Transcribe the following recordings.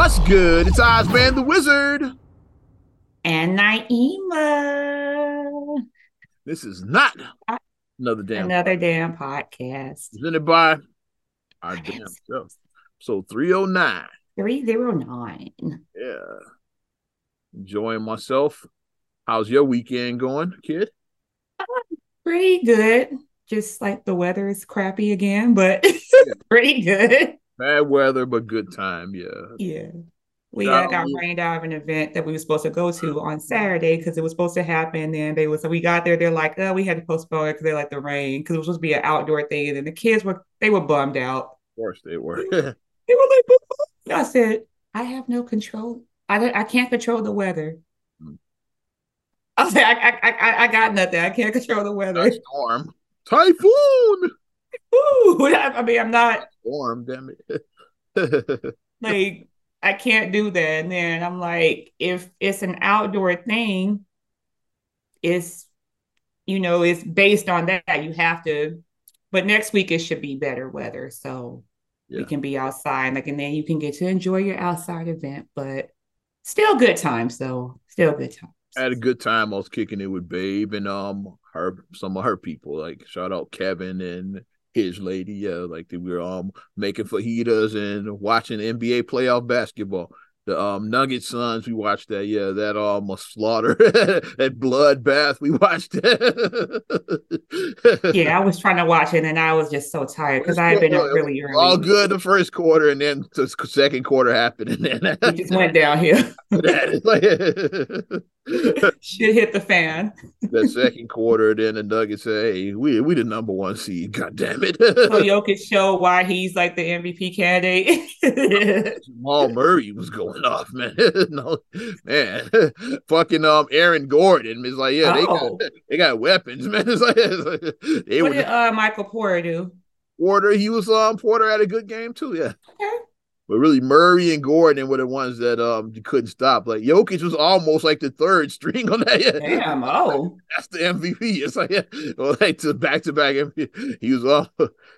What's good? It's Ozman the Wizard. And Naima. This is not uh, another damn another damn podcast. Presented by our damn show. So 309. 309. Yeah. Enjoying myself. How's your weekend going, kid? Uh, pretty good. Just like the weather is crappy again, but pretty good. Bad weather, but good time. Yeah. Yeah. We got got rained out of an event that we were supposed to go to on Saturday because it was supposed to happen. And they was so we got there. They're like, oh, we had to postpone it because they like the rain because it was supposed to be an outdoor thing. And then the kids were they were bummed out. Of course they were. they were like, I said, I have no control. I I can't control the weather. Hmm. I said, I, I I I got nothing. I can't control the weather. Storm, typhoon. Ooh, I mean, I'm not warm, damn it. like, I can't do that. And then I'm like, if it's an outdoor thing, it's you know, it's based on that. You have to, but next week it should be better weather. So yeah. we can be outside. Like, and then you can get to enjoy your outside event, but still good times though. Still good times. I had a good time. I was kicking it with Babe and um her some of her people. Like shout out Kevin and his lady, yeah, like we were um making fajitas and watching NBA playoff basketball the um Nugget Suns. We watched that. Yeah, that almost slaughter, that bloodbath. We watched that. yeah, I was trying to watch it, and I was just so tired because I had been up really early. All good the first quarter, and then the second quarter happened, and then it just went downhill. Shit hit the fan. the second quarter, then the Nuggets say, "Hey, we we the number one seed. God damn it!" so Jokic showed why he's like the MVP candidate. Jamal Murray was going off, man. no, man, fucking um, Aaron Gordon is like, yeah, oh. they got they got weapons, man. It's like, it's like they what were, did uh, Michael Porter do? Porter, he was um Porter had a good game too, yeah. Okay. But really, Murray and Gordon were the ones that um couldn't stop. Like Jokic was almost like the third string on that. Damn, oh, that's the MVP. It's like yeah, well, like to back to back MVP. He was all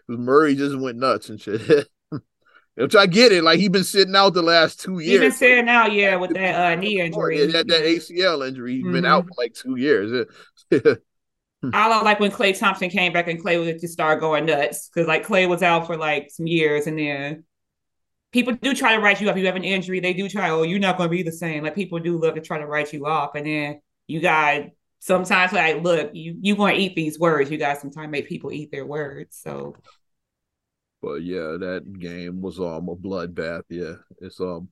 Murray just went nuts and shit. Which I get it. Like he been sitting out the last two years. He been sitting out, yeah, with that uh, knee injury. Yeah, that, that ACL injury. He's mm-hmm. been out mm-hmm. for like two years. I like when Klay Thompson came back and Klay was just start going nuts because like Klay was out for like some years and then people do try to write you off. You have an injury, they do try, oh, you're not going to be the same. Like people do love to try to write you off. And then you got sometimes like, look, you you going to eat these words. You got sometimes make people eat their words. So. But yeah, that game was um a bloodbath. Yeah, it's um.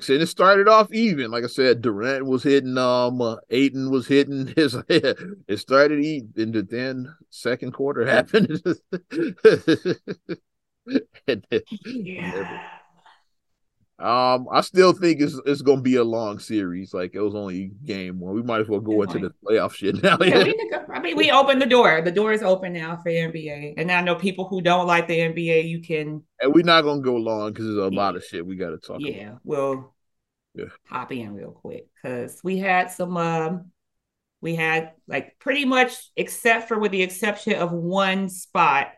Said, it started off even. Like I said, Durant was hitting, um, uh, Ayton was hitting his. it started eat, and then second quarter happened. and, yeah. Um, I still think it's it's gonna be a long series. Like it was only game one. We might as well go into the playoff shit now. Yeah, we I mean, we opened the door. The door is open now for NBA, and I know people who don't like the NBA. You can, and we're not gonna go long because there's a yeah. lot of shit we got to talk. Yeah, about. we'll yeah. hop in real quick because we had some. Um, we had like pretty much, except for with the exception of one spot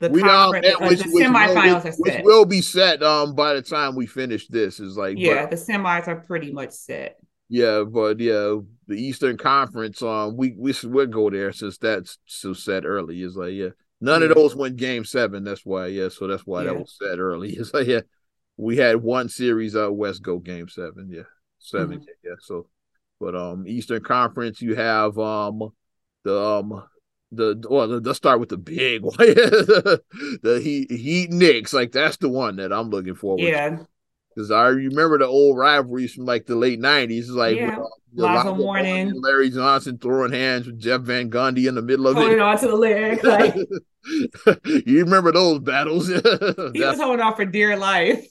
the we conference, um, which, the which semifinals will, are set. Which will be set um by the time we finish this. Is like yeah, but, the semis are pretty much set. Yeah, but yeah, the Eastern Conference um we we we'll go there since that's so set early. Is like yeah, none yeah. of those went Game Seven. That's why yeah, so that's why yeah. that was set early. It's like yeah, we had one series out west go Game Seven. Yeah, 7 mm-hmm. Yeah, so but um Eastern Conference you have um the um the well, let's start with the big one. the Heat Heat Knicks, like that's the one that I'm looking forward. Yeah. Because I remember the old rivalries from like the late '90s, like yeah. Lonzo Mourning, Larry Johnson throwing hands with Jeff Van Gundy in the middle of holding it, holding on to the leg. Like... you remember those battles? he was holding on for dear life.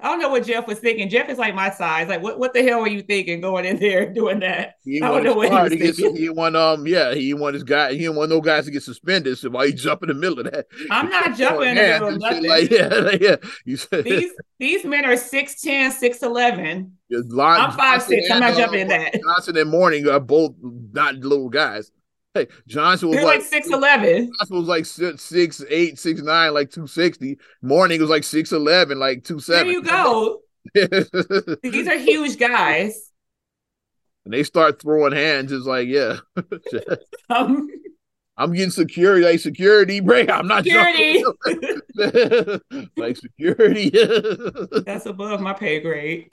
I don't know what Jeff was thinking. Jeff is like my size. Like, what, what the hell were you thinking going in there doing that? He I don't know what he was thinking. He want um yeah he want his guy he want no guys to get suspended. So why he jump in the middle of that? I'm not jumping in the middle of nothing. Like, yeah, like, yeah. You said these these men are 6'10", 6'11". I'm five six. I'm not jumping in that. Johnson and Mourning are both not little guys. Hey, Johnson was like six eleven. Johnson was like six eight, six nine, like two sixty. Mourning was like six eleven, like two seven. There you go. These are huge guys. And they start throwing hands. It's like, yeah. um, I'm getting security, like security break. I'm not security. like security. That's above my pay grade.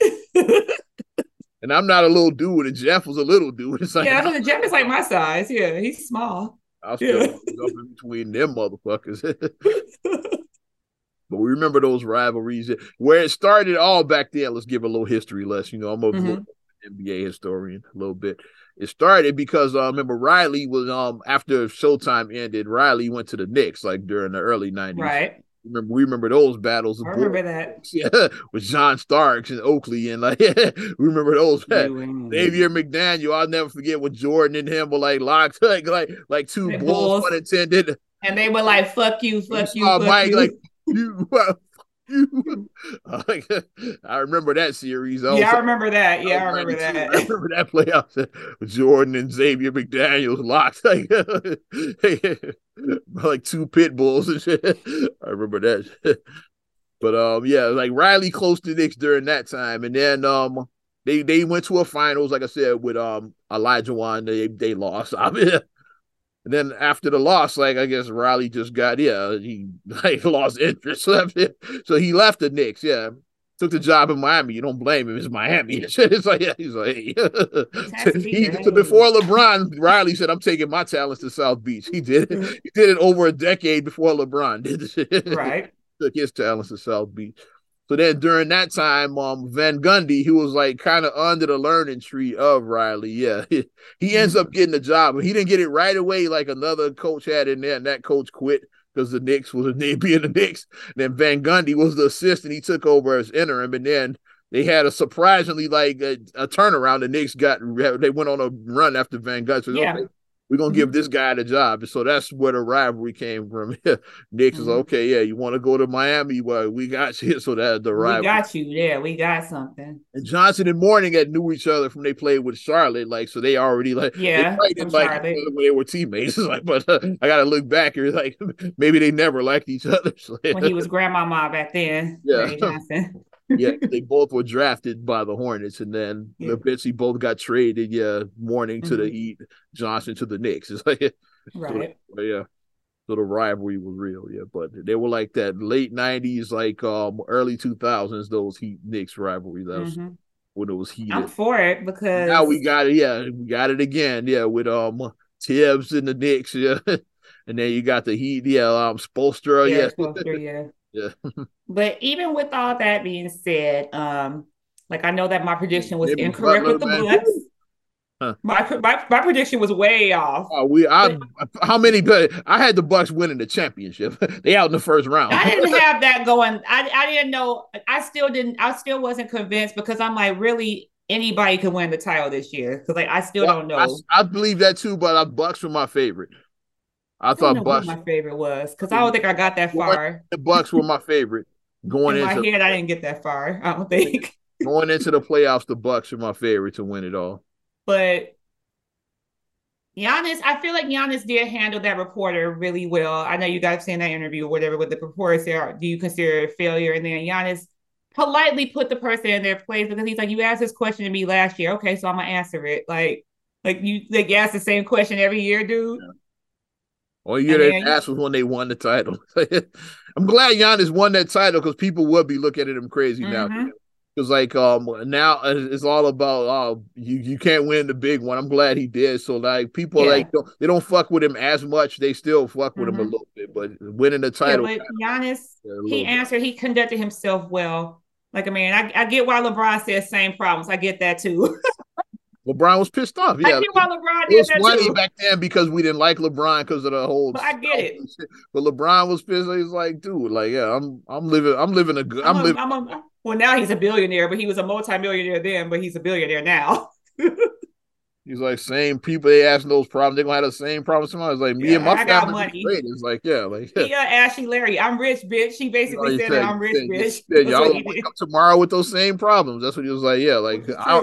And I'm not a little dude, and Jeff was a little dude. It's like, yeah, Jeff is like my size. Yeah, he's small. I'll still yeah. up in between them motherfuckers. but we remember those rivalries where it started all back then. Let's give a little history lesson. You know, I'm a mm-hmm. NBA historian a little bit. It started because uh, remember Riley was um after Showtime ended, Riley went to the Knicks like during the early '90s. Right. Remember, we remember those battles. I remember that. Yeah, with John Starks and Oakley, and like we remember those. Xavier McDaniel, I'll never forget what Jordan and him were like locked, like like like two bulls, bulls, unintended. And they were like, "Fuck you, fuck you, fuck Mike, you." like you, I remember that series. Also. Yeah, I remember that. Yeah, I remember that. I remember that playoff. Jordan and Xavier McDaniels locked like, like two pit bulls and shit. I remember that. But um, yeah, like Riley close to Knicks during that time, and then um, they they went to a finals, like I said, with um Olajuwon. They they lost. I mean, and then after the loss, like I guess Riley just got yeah, he like lost interest, left it. So he left the Knicks, yeah. Took the job in Miami. You don't blame him. It's Miami. it's like yeah, he's like he, so before LeBron, Riley said, "I'm taking my talents to South Beach." He did it. He did it over a decade before LeBron did. Right. Took his talents to South Beach. So then during that time, um, Van Gundy, he was like kind of under the learning tree of Riley. Yeah, he, ends up getting the job, but he didn't get it right away like another coach had in there, and that coach quit because the Knicks was being the Knicks. And then Van Gundy was the assistant; he took over as interim, and then they had a surprisingly like a, a turnaround. The Knicks got they went on a run after Van Gundy. So yeah. We're gonna give mm-hmm. this guy the job. So that's where the rivalry came from. Nick mm-hmm. is okay, yeah. You want to go to Miami? Well, we got you. So that the rivalry. We got you. Yeah, we got something. And Johnson and Mourning had knew each other from they played with Charlotte. Like so, they already like yeah, they like when they were teammates. like, but uh, I gotta look back here. Like maybe they never liked each other. when he was grandmama back then. Yeah. Yeah, they both were drafted by the Hornets, and then yeah. eventually both got traded. Yeah, Mourning mm-hmm. to the mm-hmm. Heat, Johnson to the Knicks. It's like right, so, yeah. So the rivalry was real, yeah. But they were like that late '90s, like um early 2000s. Those Heat Knicks rivalries. That was mm-hmm. when it was heated. I'm for it because now we got it. Yeah, we got it again. Yeah, with um Thibs and the Knicks. Yeah. And then you got the Heat, yeah, um, Spoelstra, yeah, yeah. Spoelstra, yeah. Yeah. but even with all that being said, um, like I know that my prediction was incorrect with the Bucks. Huh. My, my my prediction was way off. Uh, we I how many? I had the Bucks winning the championship. they out in the first round. I didn't have that going. I I didn't know. I still didn't. I still wasn't convinced because I'm like, really, anybody can win the title this year because like I still well, don't know. I, I, believe that too, but the Bucks were my favorite. I, I thought Bucks my favorite was because I don't mm. think I got that far. The Bucks were my favorite going in my head. I didn't get that far. I don't think going into the playoffs, the Bucks are my favorite to win it all. But Giannis, I feel like Giannis did handle that reporter really well. I know you guys seen that interview or whatever with the reporter said, "Do you consider it a failure?" And then Giannis politely put the person in their place because he's like, "You asked this question to me last year, okay, so I'm gonna answer it." Like, like you like you ask the same question every year, dude. Yeah. Only year they asked was when they won the title. I'm glad Giannis won that title because people would be looking at him crazy mm-hmm. now. Because like um now it's all about uh you you can't win the big one. I'm glad he did. So like people yeah. like don't, they don't fuck with him as much. They still fuck with mm-hmm. him a mm-hmm. little bit, but winning the title. Yeah, but Giannis, he answered. He conducted himself well. Like I mean, I, I get why LeBron says same problems. I get that too. LeBron was pissed off. Yeah, I get why LeBron did that funny too. back then because we didn't like LeBron because of the whole. But I get it. But LeBron was pissed. He's like, dude, like, yeah, I'm, I'm living, I'm living a good. I'm, I'm, a, living. I'm a, well, now he's a billionaire, but he was a multimillionaire then, but he's a billionaire now. He's like same people they asking those problems. They're gonna have the same problems tomorrow. It's like me yeah, and my I family. It's like yeah, like yeah. yeah, uh, Ashy Larry, I'm rich, bitch. She basically you know, said, said I'm rich, said, bitch. Said, y'all wake up tomorrow with those same problems. That's what he was like. Yeah, like I,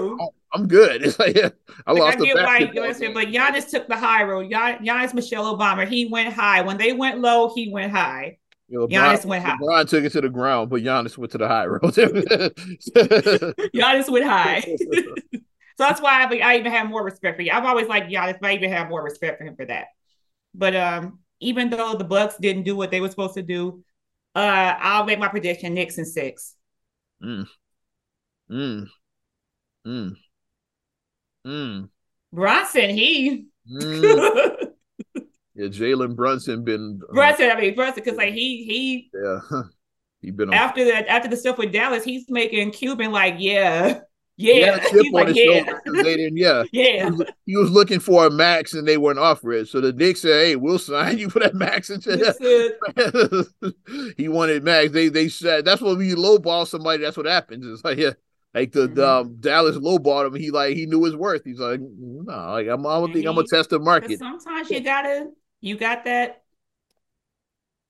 am good. It's like yeah, I like, lost I get the why you said, but Giannis took the high road. Gian, Giannis Michelle Obama, he went high. When they went low, he went high. LeBron, Giannis went high. LeBron took it to the ground, but Giannis went to the high road. Giannis went high. So that's why I, I even have more respect for you. I've always liked Giannis, but I even have more respect for him for that. But um, even though the Bucks didn't do what they were supposed to do, uh, I'll make my prediction: Knicks and six. Mm. Mm. Mm. Mm. Bronson, he. Mm. yeah, Jalen Brunson been uh, Brunson. I mean Brunson, because like he he yeah he been on, after that after the stuff with Dallas, he's making Cuban like yeah. Yeah, he like, yeah. They didn't, yeah, yeah. He was, he was, looking for a max and they weren't offering it. So the Knicks said, "Hey, we'll sign you for that max." And he wanted max. They they said that's what we lowball somebody. That's what happens. It's like yeah, like the, mm-hmm. the um, Dallas lowballed him. He like he knew his worth. He's like, no, like I'm, I don't think I'm gonna test the market. Sometimes you gotta, you got that.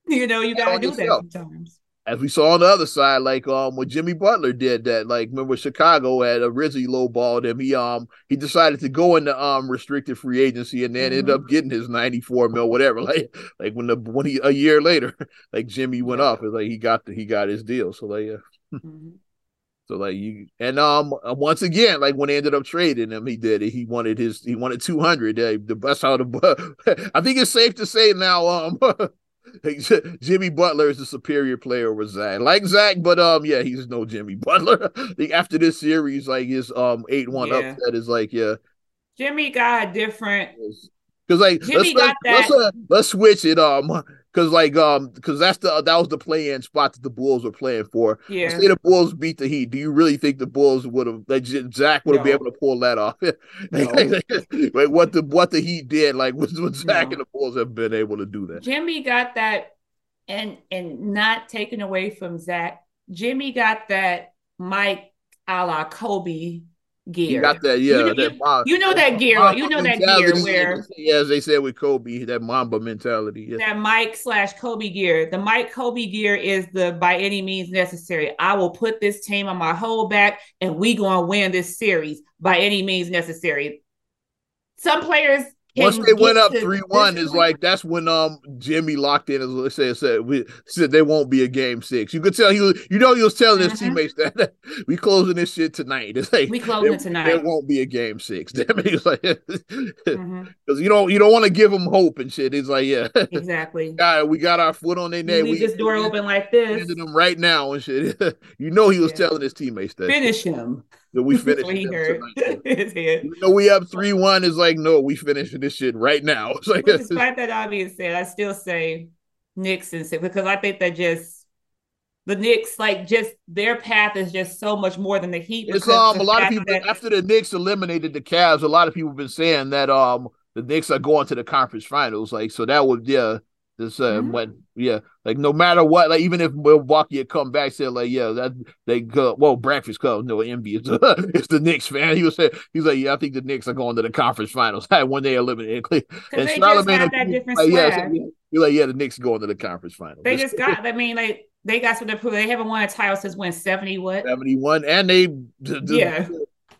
You know, you gotta do yourself. that sometimes. As we saw on the other side, like um, when Jimmy Butler did that, like remember Chicago had a originally lowballed him. He um he decided to go into um restricted free agency and then mm-hmm. ended up getting his 94 mil, whatever. Like like when the when he a year later, like Jimmy went yeah. off, it's like he got the he got his deal. So like yeah. Mm-hmm. So like you and um uh, once again like when they ended up trading him he did it he wanted his he wanted 200 uh, the best out of I think it's safe to say now um Jimmy Butler is a superior player over Zach. Like Zach but um yeah he's no Jimmy Butler. After this series like his um 8-1 yeah. upset. Is like yeah. Jimmy got a different because like Jimmy let's, let's, let's, uh, let's switch it um because like um because that's the that was the play in spot that the Bulls were playing for. Yeah. Say the Bulls beat the Heat. Do you really think the Bulls would have like Zach would have no. been able to pull that off? Like what the what the Heat did, like was what Zach no. and the Bulls have been able to do that. Jimmy got that, and and not taken away from Zach. Jimmy got that Mike a la Kobe gear. You got that, yeah. You, that Mamba, you know that gear. You know that gear where, yeah, as they said with Kobe, that Mamba mentality. Yeah. That Mike slash Kobe gear. The Mike Kobe gear is the by any means necessary. I will put this team on my whole back, and we gonna win this series by any means necessary. Some players once they went up three one, is like that's when um Jimmy locked in. As said, said we said there won't be a game six. You could tell he was, you know, he was telling his mm-hmm. teammates that we closing this shit tonight. It's like we closing it tonight. There won't be a game six. It's like because mm-hmm. you don't you don't want to give them hope and shit. It's like yeah, exactly. God, we got our foot on their neck. We this door open like this. Them right now and shit. you know he was yeah. telling his teammates that finish him. That we finished You know we up three one is like no, we finishing this shit right now. It's like despite that obvious said, I still say Knicks and because I think that just the Knicks like just their path is just so much more than the Heat. It's um a lot of people that, after the Knicks eliminated the Cavs, a lot of people have been saying that um the Knicks are going to the conference finals. Like so that would yeah this uh, mm-hmm. when yeah, like no matter what, like even if Milwaukee had come back, said like yeah, that they go well, breakfast club no envy. It's, it's the Knicks fan. He was saying he's like yeah, I think the Knicks are going to the conference finals. I when they eliminated and Charlemagne, like, yeah, you're like yeah, the Knicks going to the conference finals. They just got. I mean, like they got something to prove. They haven't won a title since when seventy what seventy one, and they the, yeah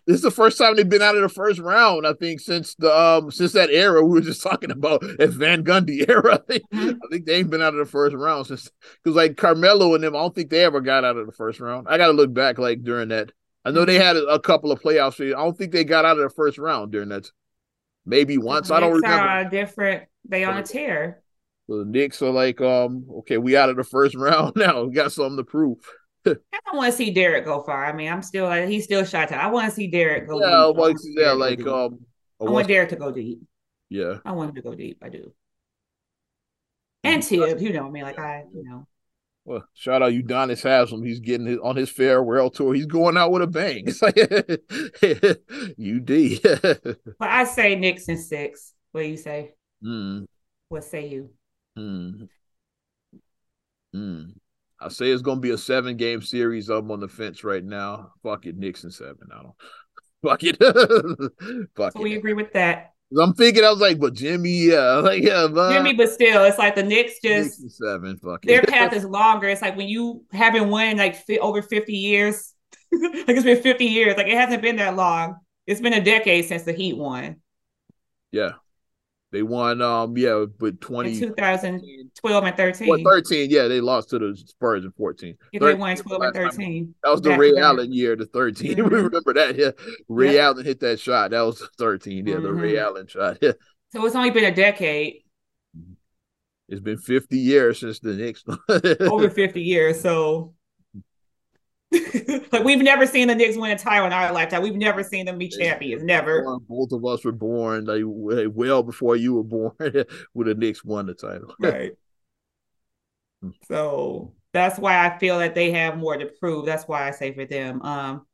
this is the first time they've been out of the first round, I think, since the um since that era we were just talking about at Van Gundy era. I think, mm-hmm. I think they ain't been out of the first round since because like Carmelo and them, I don't think they ever got out of the first round. I gotta look back like during that. I know they mm-hmm. had a, a couple of playoffs. I don't think they got out of the first round during that. Maybe once. The I don't remember. Are different. They on a tear. So the Knicks are like, um, okay, we out of the first round now. We got something to prove. I don't want to see Derek go far. I mean, I'm still like he's still shot. I want to see Derek go. Yeah, deep. Like, yeah, like um, I want Derek to go deep. Yeah, I want him to go deep. I do. And Tib, you know, I mean, like I, you know. Well, shout out Udonis Haslem. He's getting his, on his farewell tour. He's going out with a bang. It's like UD. but I say Knicks and six. What do you say? Mm. What say you? Hmm. Hmm. I say it's gonna be a seven game series. I'm on the fence right now. Fuck it, Knicks and seven. I don't fuck it. fuck so it. We agree with that. I'm thinking, I was like, but Jimmy, yeah, like yeah, but, Jimmy, but still, it's like the Knicks just seven. Fuck their path is longer. It's like when you haven't won like fi- over 50 years, like it's been 50 years. Like it hasn't been that long. It's been a decade since the Heat won. Yeah. They won, um, yeah, but 20, 2012 and 13. Well, 13, yeah, they lost to the Spurs in 14. Yeah, they won 12 and 13. That was the Ray Allen year, the 13. Mm-hmm. we remember that, yeah. Ray yeah. Allen hit that shot. That was 13, yeah, mm-hmm. the Ray mm-hmm. Allen shot. Yeah. So it's only been a decade. It's been 50 years since the Knicks. Over 50 years. So like we've never seen the Knicks win a title in our lifetime. We've never seen them be champions. Never. Both of us were born like well before you were born when the Knicks won the title. right. So that's why I feel that they have more to prove. That's why I say for them. Um,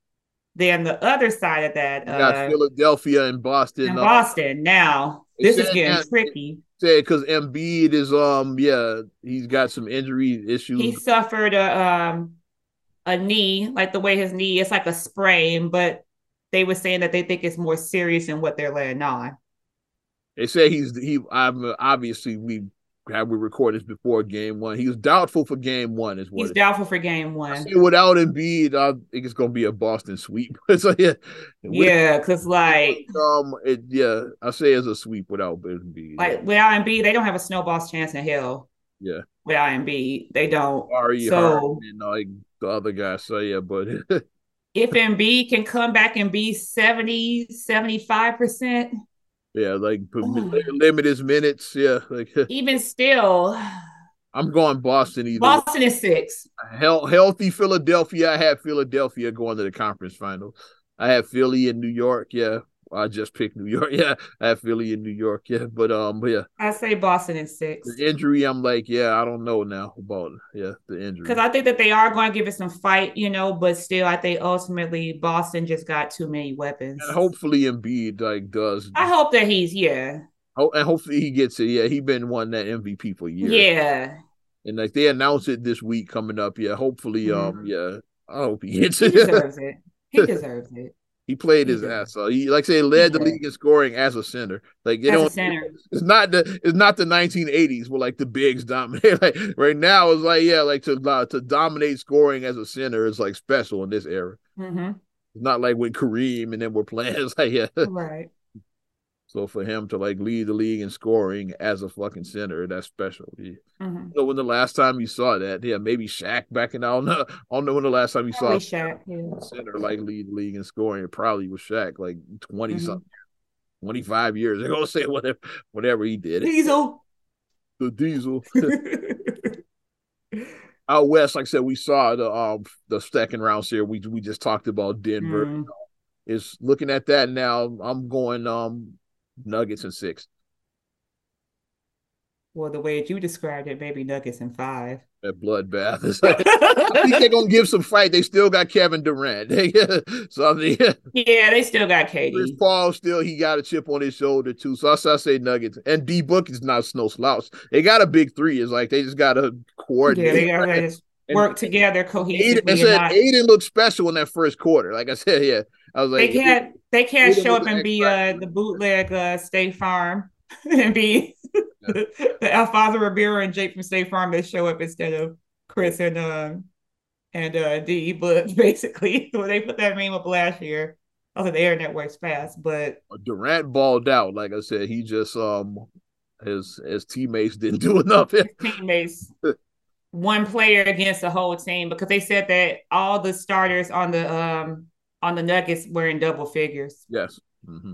then the other side of that, uh, got Philadelphia and Boston. And uh, Boston. Now this is getting that, tricky. Said because Embiid is um yeah he's got some injury issues. He suffered a um a knee, like the way his knee, it's like a sprain, but they were saying that they think it's more serious than what they're letting on. They say he's he. I'm obviously we have we recorded this before game one. He was doubtful for game one, is what he's doubtful for game one. Without Embiid, I think it's gonna be a Boston sweep. so yeah, yeah, because like um, it, yeah, I say it's a sweep without Embiid. Like without Embiid, they don't have a snowball's chance in hell. Yeah, without Embiid, they don't. Are you so and like the other guy say yeah, but if Embiid can come back and be 70, 75 percent. Yeah, like oh limit his minutes. Yeah, like even still. I'm going Boston either. Boston is six. healthy Philadelphia. I have Philadelphia going to the conference final. I have Philly and New York. Yeah, I just picked New York. Yeah, I have Philly in New York. Yeah, but um, yeah, I say Boston in six. The injury, I'm like, yeah, I don't know now about yeah the injury because I think that they are going to give it some fight, you know, but still, I think ultimately Boston just got too many weapons. And hopefully, Embiid like does. I hope that he's yeah. Oh, and hopefully he gets it. Yeah, he been won that MVP for years. Yeah. And like they announced it this week coming up. Yeah, hopefully, um, mm-hmm. um, yeah, I hope he gets it. He deserves it. He deserves it. He played his ass off. He like say led the league in scoring as a center. Like you know, it's not the it's not the 1980s where like the bigs dominate. like right now, it's like yeah, like to uh, to dominate scoring as a center is like special in this era. Mm-hmm. It's not like when Kareem and then we're playing. It's like yeah, right. So for him to like lead the league in scoring as a fucking center, that's special. Yeah. Mm-hmm. So when the last time you saw that, yeah, maybe Shaq back in I don't know, I don't know when the last time you probably saw Shaq, yeah. center like lead the league in scoring. It probably was Shaq, like 20 mm-hmm. something, 25 years They're gonna Say whatever, whatever he did. Diesel. The diesel. Out west, like I said, we saw the um the second round here. We we just talked about Denver. Mm. Is looking at that now. I'm going um Nuggets in six. Well, the way you described it, maybe Nuggets in five. That bloodbath. Like, I think they're gonna give some fight. They still got Kevin Durant. so I mean, yeah, they still got KD. Chris Paul still he got a chip on his shoulder too. So I, I say Nuggets and D Book is not snow slouch. They got a big three. It's like they just got to coordinate. Yeah, they gotta work together cohesively. Ayton, said, not... Ayton looked special in that first quarter. Like I said, yeah, I was like, they can't they can't show up and be uh, the bootleg uh, State Farm and be yeah. the Alfonso Ribeiro and Jake from State Farm that show up instead of Chris and uh, and uh, D. But basically, when they put that meme up last year, I was like, the internet works fast. But Durant balled out. Like I said, he just um his his teammates didn't do enough. His teammates. one player against the whole team because they said that all the starters on the um on the Nuggets were in double figures. Yes. Mm-hmm.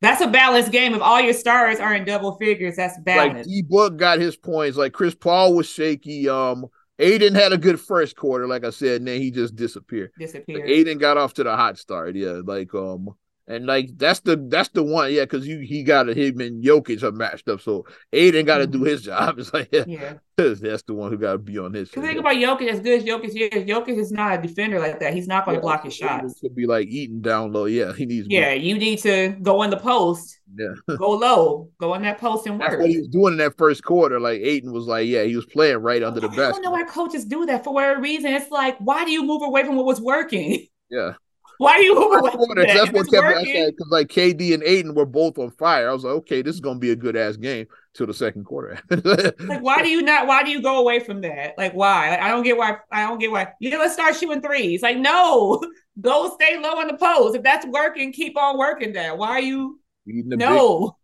That's a balanced game. If all your stars are in double figures, that's balanced. Like D Book got his points. Like Chris Paul was shaky. Um, Ayton had a good first quarter, like I said, and then he just disappeared. Disappeared. Like Ayton got off to the hot start. Yeah, like um, and like that's the that's the one, yeah, because you he got a him and Jokic are matched up, so Ayton got to mm-hmm. do his job. It's like yeah, yeah. that's the one who got to be on his. Because think about Jokic, as good as Jokic is, Jokic is not a defender like that. He's not going to yeah, block his shots. Could be like eating down low. Yeah, he needs. Yeah, you need to go in the post. Yeah, go low, go in that post and work. That's what he was doing in that first quarter. Like Ayton was like, yeah, he was playing right under the best. I don't know why coaches do that for whatever reason. It's like, why do you move away from what was working? Yeah. Why are you that? That's what kept me said because like KD and Ayton were both on fire. I was like, okay, this is gonna be a good ass game till the second quarter. like, why do you not? Why do you go away from that? Like, why? Like, I don't get why. I don't get why. Yeah, let's start shooting threes. Like, no, go stay low on the post. If that's working, keep on working that. Why are you? No.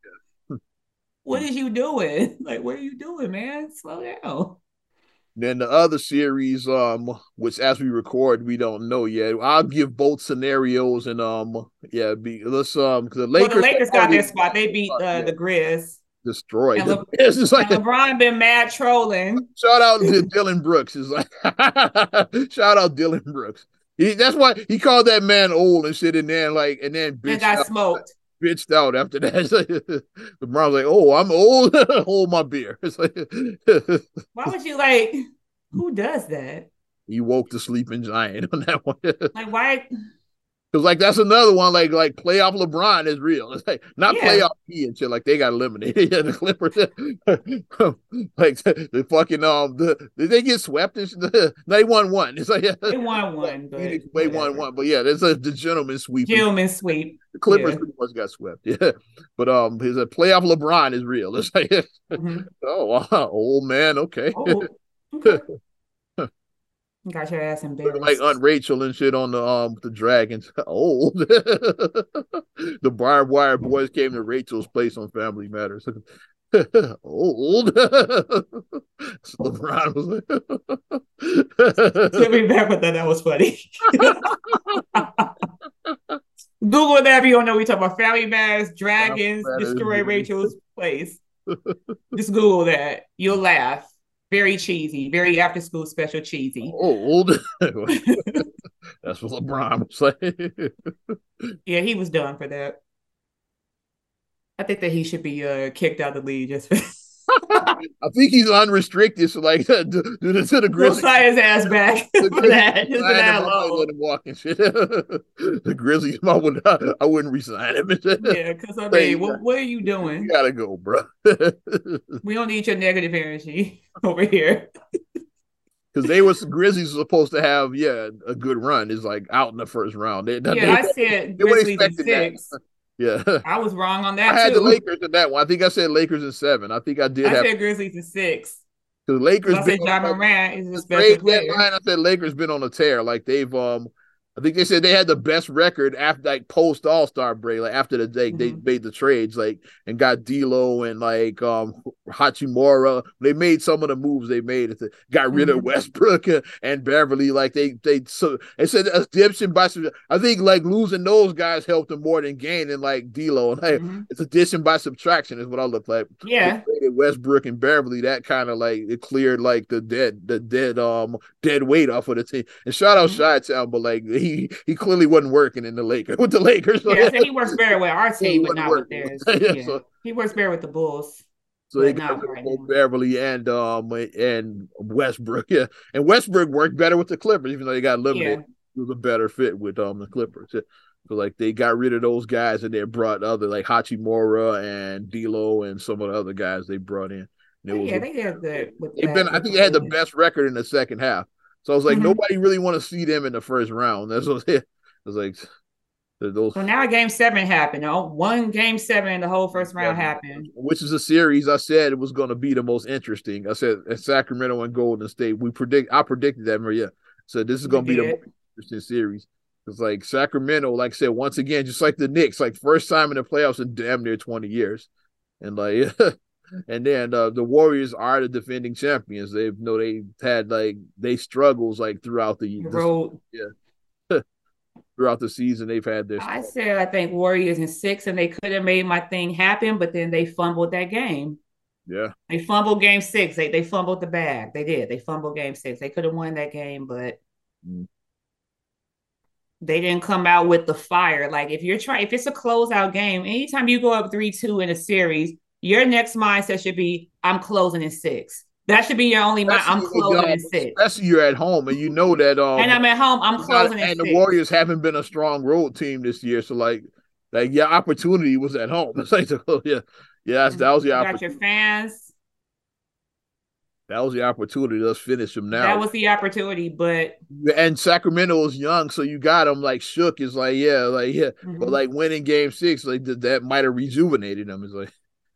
what is you doing? Like, what are you doing, man? Slow down. Then the other series, um, which as we record, we don't know yet. I'll give both scenarios and um, yeah, be let's um, because the Lakers, well, the Lakers got their spot. They beat uh, yeah. the Grizz. Destroyed. And, Le- it's like LeBron been mad trolling. Shout out to Dillon Brooks. Is like shout out Dillon Brooks. He, that's why he called that man old and shit and then like, and then and got out, smoked. Bitched out after that. LeBron's like, "Oh, I'm old. Hold my beer." It's like, why would you like? Who does that? He woke the sleeping giant on that one. like, why? Cause like that's another one, like like playoff LeBron is real. It's like not yeah. playoff P and shit. Like they got eliminated. yeah, the Clippers, like the, fucking um, the, did they get swept? And they won one. It's like yeah, they won one. But they won one, but yeah, there's a the gentleman sweep. Gentleman sweep. The Clippers yeah. pretty much got swept. Yeah, but um, his a playoff LeBron is real. It's like mm-hmm. oh, wow, old man. Okay. Oh, okay. Got your ass embarrassed. Like Aunt Rachel and shit on the um the dragons. Old. the barbed wire boys came to Rachel's place on Family Matters. Old. LeBron was like Let me back with that. That was funny. Google that if you don't know. We talk about Family Matters, dragons, destroy Rachel's place. Just Google that. You'll laugh very cheesy, very after school special cheesy. Old. That's what LeBron was saying. yeah, he was done for that. I think that he should be uh, kicked out of the league just for I think he's unrestricted, so like to, to, to the Grizzlies. We'll his ass back for that. Just that alone. Let him walk and shit. the Grizzlies, I would not, I wouldn't resign him. yeah, because I mean, what, what, are you doing? You gotta go, bro. we don't need your negative energy over here. Because they was Grizzlies supposed to have, yeah, a good run. Is like out in the first round. They, yeah, they, I said Grizzlies six. That. Yeah, I was wrong on that. I had too. the Lakers in that one. I think I said Lakers in seven. I think I did. I have, said Grizzlies in six. Because Lakers. I said Ja Morant is a special player. I said Lakers been on a tear. Like they've um I think they said they had the best record after like post All Star break, like after the day mm-hmm. they made the trades, like and got D'Lo and like um Hachimura. They made some of the moves they made. It got rid mm-hmm. of Westbrook and Beverley. Like they they so they said addition by I think like losing those guys helped them more than gaining like D'Lo. And like mm-hmm. it's addition by subtraction is what I look like. Yeah, Westbrook and Beverley. That kind of like it cleared like the dead the dead um dead weight off of the team. And shout out mm-hmm. Chi-Town, but like he he clearly wasn't working in the Lakers with the Lakers. Yeah, so he works very well. Our team, but not working. with theirs. yeah, yeah. So, he works better with the Bulls. So they got both Beverley and um and Westbrook. Yeah, and Westbrook worked better with the Clippers, even though they got limited. Yeah. It was a better fit with um the Clippers. Yeah. So like they got rid of those guys and they brought other like Hachimura and D'Lo and some of the other guys they brought in. Yeah, they had the. Been, I think they had the best record in the second half. So I was like, mm-hmm. nobody really want to see them in the first round. That's what it was like. Those. Well, now game seven happened. Oh, one game seven, the whole first round yeah, happened. Which is a series I said it was going to be the most interesting. I said at Sacramento and Golden State. We predict. I predicted that, Maria. So this is going to be the most interesting series. It's like Sacramento, like I said, once again, just like the Knicks, like first time in the playoffs in damn near twenty years, and like And then uh, the Warriors are the defending champions. They've you know they had like they struggles like throughout the, road. Yeah. throughout the season they've had this. I said I think Warriors in six and they could have made my thing happen, but then they fumbled that game. Yeah. They fumbled game six. They they fumbled the bag. They did. They fumbled game six. They could have won that game, but mm. they didn't come out with the fire. Like if you're trying if it's a closeout game, anytime you go up three two in a series, your next mindset should be, I'm closing in six. That should be your only mind. I'm closing in six. Especially you're at home and you know that um And I'm at home, I'm closing not, And the six. Warriors haven't been a strong road team this year. So like like your opportunity was at home. It's like yeah, yeah, that was your you got your fans. That was the opportunity. Let's finish them now. That was the opportunity, but and Sacramento was young, so you got them like shook. Is like yeah, like yeah, mm-hmm. but like winning Game Six, like that might have rejuvenated them. Is like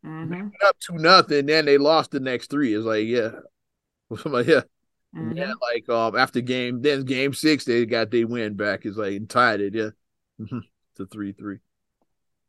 Mm-hmm. Up to nothing, then they lost the next three. It's like, yeah, yeah. Mm-hmm. Yeah, like um after game then game six they got they win back. It's like tied it, yeah. Mm-hmm. to three three.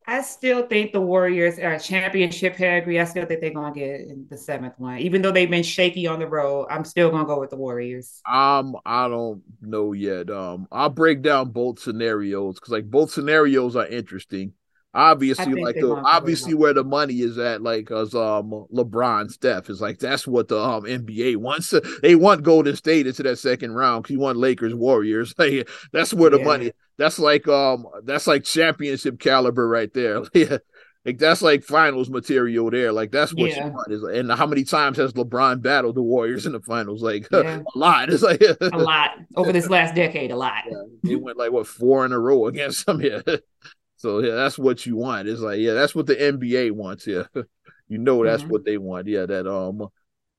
I still think the Warriors are a championship pedigree. I still think they're gonna get in the seventh one, even though they've been shaky on the road. I'm still gonna go with the Warriors. Um, I don't know yet. Um, I'll break down both scenarios because like both scenarios are interesting. Obviously, like the obviously where the money is at, like cause um LeBron Steph is like that's what the um NBA wants. They want Golden State into that second round because you want Lakers Warriors. Like that's where the yeah. money. That's like um that's like championship caliber right there. yeah. Like that's like finals material there. Like that's what yeah. you want is and how many times has LeBron battled the Warriors in the finals? Like yeah. a lot. It's like a lot over this last decade, a lot. Yeah. They went like what four in a row against them. Yeah. So yeah, that's what you want. It's like, yeah, that's what the NBA wants. Yeah. you know that's mm-hmm. what they want. Yeah, that um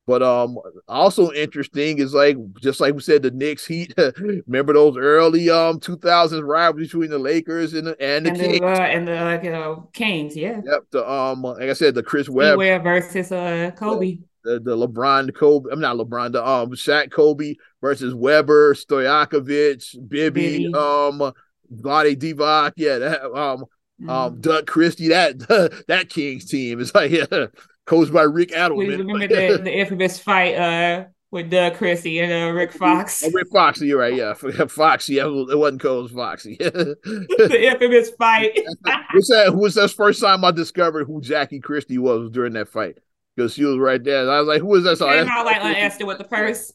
but um also interesting is like just like we said, the Knicks Heat. remember those early um 2000s rivalries between the Lakers and the and the and Kings the, uh, and the uh, Kings, yeah. Yep. The um like I said, the Chris Webb versus uh Kobe. The, the, the LeBron Kobe, I'm not LeBron, the um Shaq Kobe versus Webber, Stojakovic, Bibby, Bibby. um Vlade Divac, yeah, that um mm. um Doug Christie, that that Kings team is like yeah, coached by Rick Adelman. Remember the, the infamous fight uh with Doug Christie and uh, Rick Fox. Oh, Rick Fox, you're right. Yeah, Foxy. Yeah, it wasn't Coach Foxy. the infamous fight. was that? Was that first time I discovered who Jackie Christie was during that fight? Because she was right there. And I was like, "Who is that?" Came out like unasked with the purse.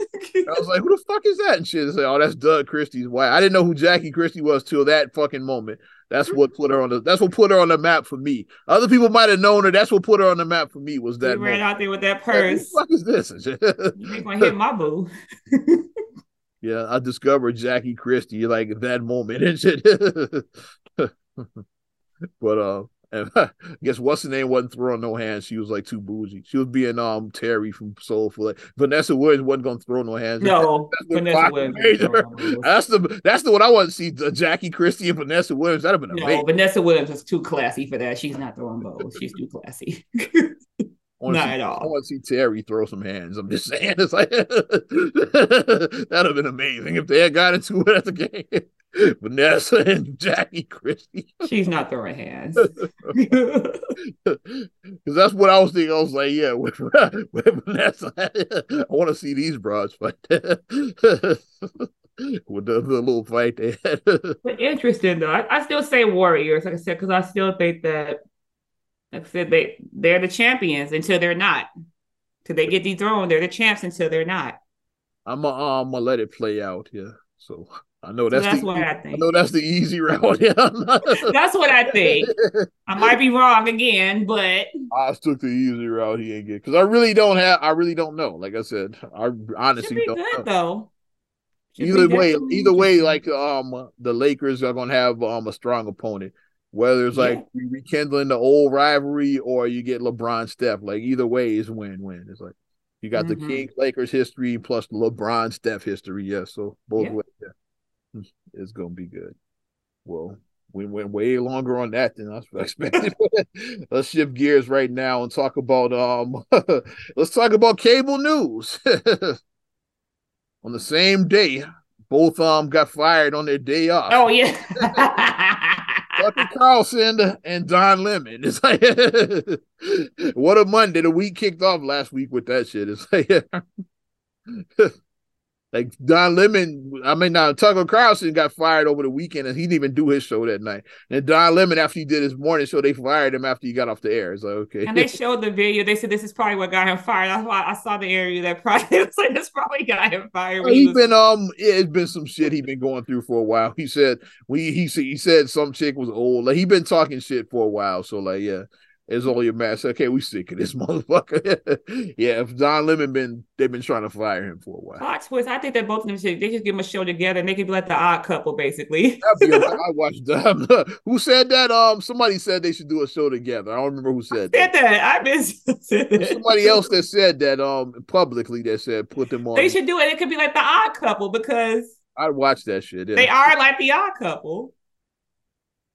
I was like, who the fuck is that? And shit. Say, oh, that's Doug Christie's wife. I didn't know who Jackie Christie was till that fucking moment. That's what put her on the. That's what put her on the map for me. Other people might have known her. That's what put her on the map for me. Was that? You ran out there with that purse. Like, who the fuck is this? you ain't gonna hit my boo. yeah, I discovered Jackie Christie like that moment and shit. but uh, and I guess what's the name wasn't throwing no hands. She was like too bougie. She was being um Terry from Soul Food. Like Vanessa Williams wasn't gonna throw no hands. No, Vanessa Williams. That's the that's the one I want to see. Uh, Jackie Christie and Vanessa Williams. That'd have been amazing. Vanessa Williams is too classy for that. She's not throwing bows. She's too classy. Not see, at all. I want to see Terry throw some hands. I'm just saying, it's like that'd have been amazing if they had got into it at the game. Vanessa and Jackie Christie. She's not throwing hands. Because that's what I was thinking. I was like, yeah, with, with Vanessa, I want to see these broads fight. with the, the, little fight they had. but interesting though. I, I, still say Warriors, like I said, because I still think that like I said, they they're the champions until they're not. Till they get dethroned, they're the champs until they're not. I'm gonna um, let it play out. Yeah. So I know that's, so that's the, what I think. I know that's the easy route. Yeah. that's what I think. I might be wrong again, but I took the easy route he ain't get because I really don't have. I really don't know. Like I said, I honestly don't good, know. though. Either way, either way, like um, the Lakers are gonna have um a strong opponent. Whether it's like yeah. rekindling the old rivalry or you get LeBron Steph, like either way is win win. It's like you got mm-hmm. the King Lakers history plus the LeBron Steph history. Yeah, so both yeah. ways. It's gonna be good. Well, we went way longer on that than I expected. let's shift gears right now and talk about um let's talk about cable news. on the same day, both um got fired on their day off. Oh yeah. Tucker Carlson and Don Lemon. It's like what a Monday. The week kicked off last week with that shit. It's like like Don Lemon, I mean, now Tucker Carlson got fired over the weekend, and he didn't even do his show that night. And Don Lemon, after he did his morning show, they fired him after he got off the air. So okay. And they showed the video. They said this is probably what got him fired. That's why I saw the area that probably was like this probably got him fired. Well, he's been um, it's been some shit he's been going through for a while. He said we he said he said some chick was old. Like he been talking shit for a while. So like yeah, it's only a match. Okay, we sick of this motherfucker. yeah, if Don Lemon been they've been trying to fire him for a while. Fox was, I think that both of them should they just give them a show together and they could be like the odd couple, basically. I watched them. who said that? Um, somebody said they should do a show together. I don't remember who said I that. Said that. I been somebody else that said that um publicly that said put them on. They should do it. It could be like the odd couple because I'd watch that shit. Yeah. They are like the odd couple.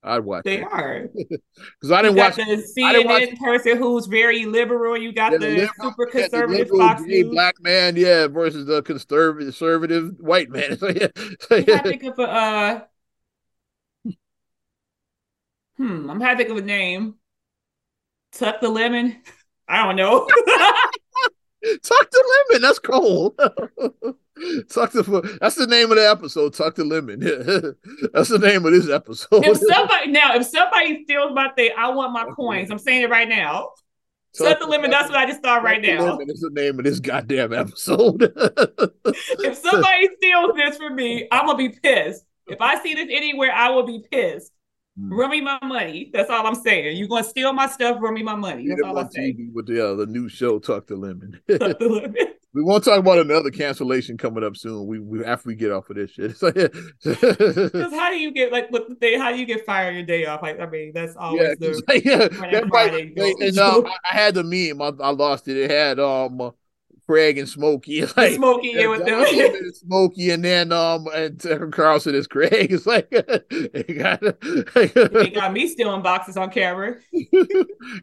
I'd watch. They that. are because I didn't watch the CNN watch, person who's very liberal. You got yeah, the, liberal, super conservative liberal, Fox News. black man, yeah, versus the conservative conservative white man. so, yeah. I think of a. Uh, Hmm, I'm trying to think of a name. Tuck the lemon. I don't know. Tuck the lemon. That's cool. Tuck the that's the name of the episode. Tuck the lemon. that's the name of this episode. If somebody now, if somebody steals my thing, I want my coins. I'm saying it right now. Tuck the lemon. That's what I just thought right now. It's the name of this goddamn episode. if somebody steals this from me, I'm gonna be pissed. If I see this anywhere, I will be pissed. Mm. Run me my money. That's all I'm saying. You're gonna steal my stuff, run me my money. That's all I'm saying. With the uh, the new show, Tuck the Lemon. Tuck the Lemon. We won't talk about another cancellation coming up soon. We, we after we get off of this shit. Because how do you get like what the day? How do you get fired your day off? Like I mean, that's always yeah, the yeah. Friday. and, I had the meme. I, I lost it. It had um Craig and Smokey. Like Smokey yeah, with them. Smokey and then um and Carlson is Craig. It's like he got, got me stealing boxes on camera.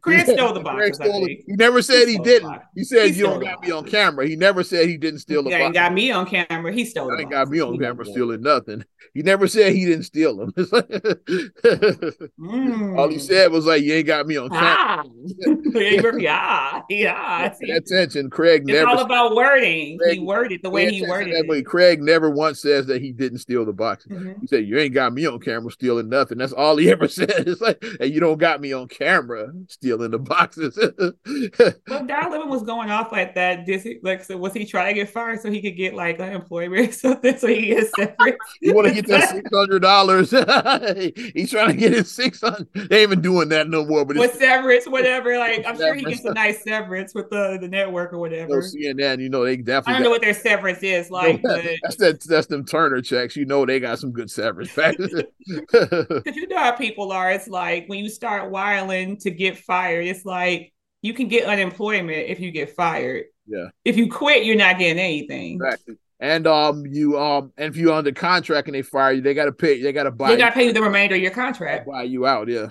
Craig yeah, stole the boxes. Stole he never said he, he didn't. He said he you don't got me on camera. He never said he didn't steal the yeah, box. got me on camera. He stole. He got me on camera stealing nothing. He never said he didn't steal them. mm. All he said was like, "You ain't got me on camera." Ah, yeah, yeah. Pay attention, Craig. It's never all about wording. Craig, he worded the way he worded it. way. Craig never once says that he didn't steal the boxes. Mm-hmm. He said, "You ain't got me on camera stealing nothing." That's all he ever said. It's like, "Hey, you don't got me on camera stealing the boxes." but Don Lemon was going off like that. Did he, like, so was he trying to get fired so he could get like unemployment or something? So he gets separate. you want to get get that six hundred dollars. He's trying to get his six hundred. They ain't even doing that no more. But with severance, whatever. Like I'm sure he gets a nice severance with the, the network or whatever. No, CNN, you know they definitely. I don't know what their severance is like. but... That's that. That's them Turner checks. You know they got some good severance. Because you know how people are. It's like when you start wiling to get fired. It's like you can get unemployment if you get fired. Yeah. If you quit, you're not getting anything. Exactly and um you um and if you're under contract and they fire you, they gotta pay they gotta buy they gotta pay you the remainder of your contract. Buy you out, yeah.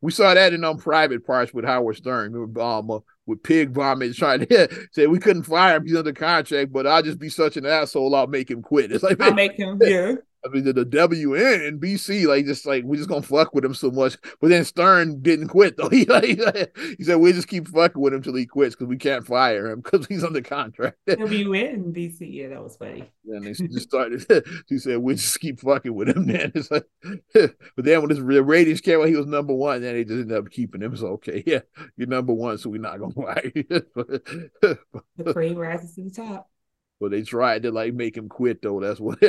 We saw that in um private parts with Howard Stern. Um, uh, with pig vomit trying to say we couldn't fire him, he's under contract, but I'll just be such an asshole, I'll make him quit. It's like I'll make him, yeah. I mean, the, the WN and BC, like, just like, we just gonna fuck with him so much. But then Stern didn't quit, though. He, like, he said, we just keep fucking with him till he quits because we can't fire him because he's under contract. WN BC, yeah, that was funny. And they just started, she said, we just keep fucking with him, man. It's like, but then when this, the ratings came out, he was number one, then they just ended up keeping him. So, okay, yeah, you're number one, so we're not gonna fire you. the cream rises to the top. But they tried to, like, make him quit, though. That's what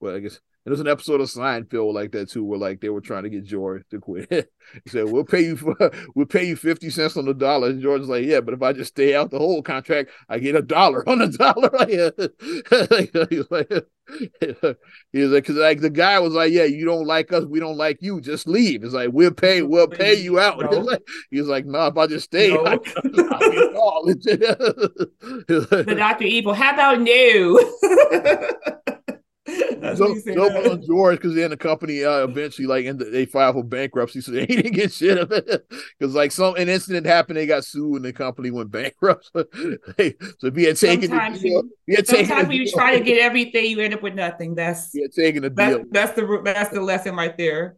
well, I guess there's an episode of Seinfeld like that too, where like they were trying to get George to quit. he said, "We'll pay you for, we'll pay you fifty cents on the dollar." And George's like, "Yeah, but if I just stay out the whole contract, I get a dollar on the dollar." he's like, he was like, because like the guy was like, "Yeah, you don't like us, we don't like you. Just leave." It's like we'll pay, we'll pay you out. No. Like, he like, "No, if I just stay, no. I, I the Doctor Evil. How about new? So, so on George because then the company uh, eventually like the, they filed for bankruptcy, so they didn't get shit of it because like some an incident happened, they got sued and the company went bankrupt. so if he had taken sometimes, the deal, you, had sometimes when you try to get everything, you end up with nothing. That's yeah, taking the deal. That's, that's the that's the lesson right there.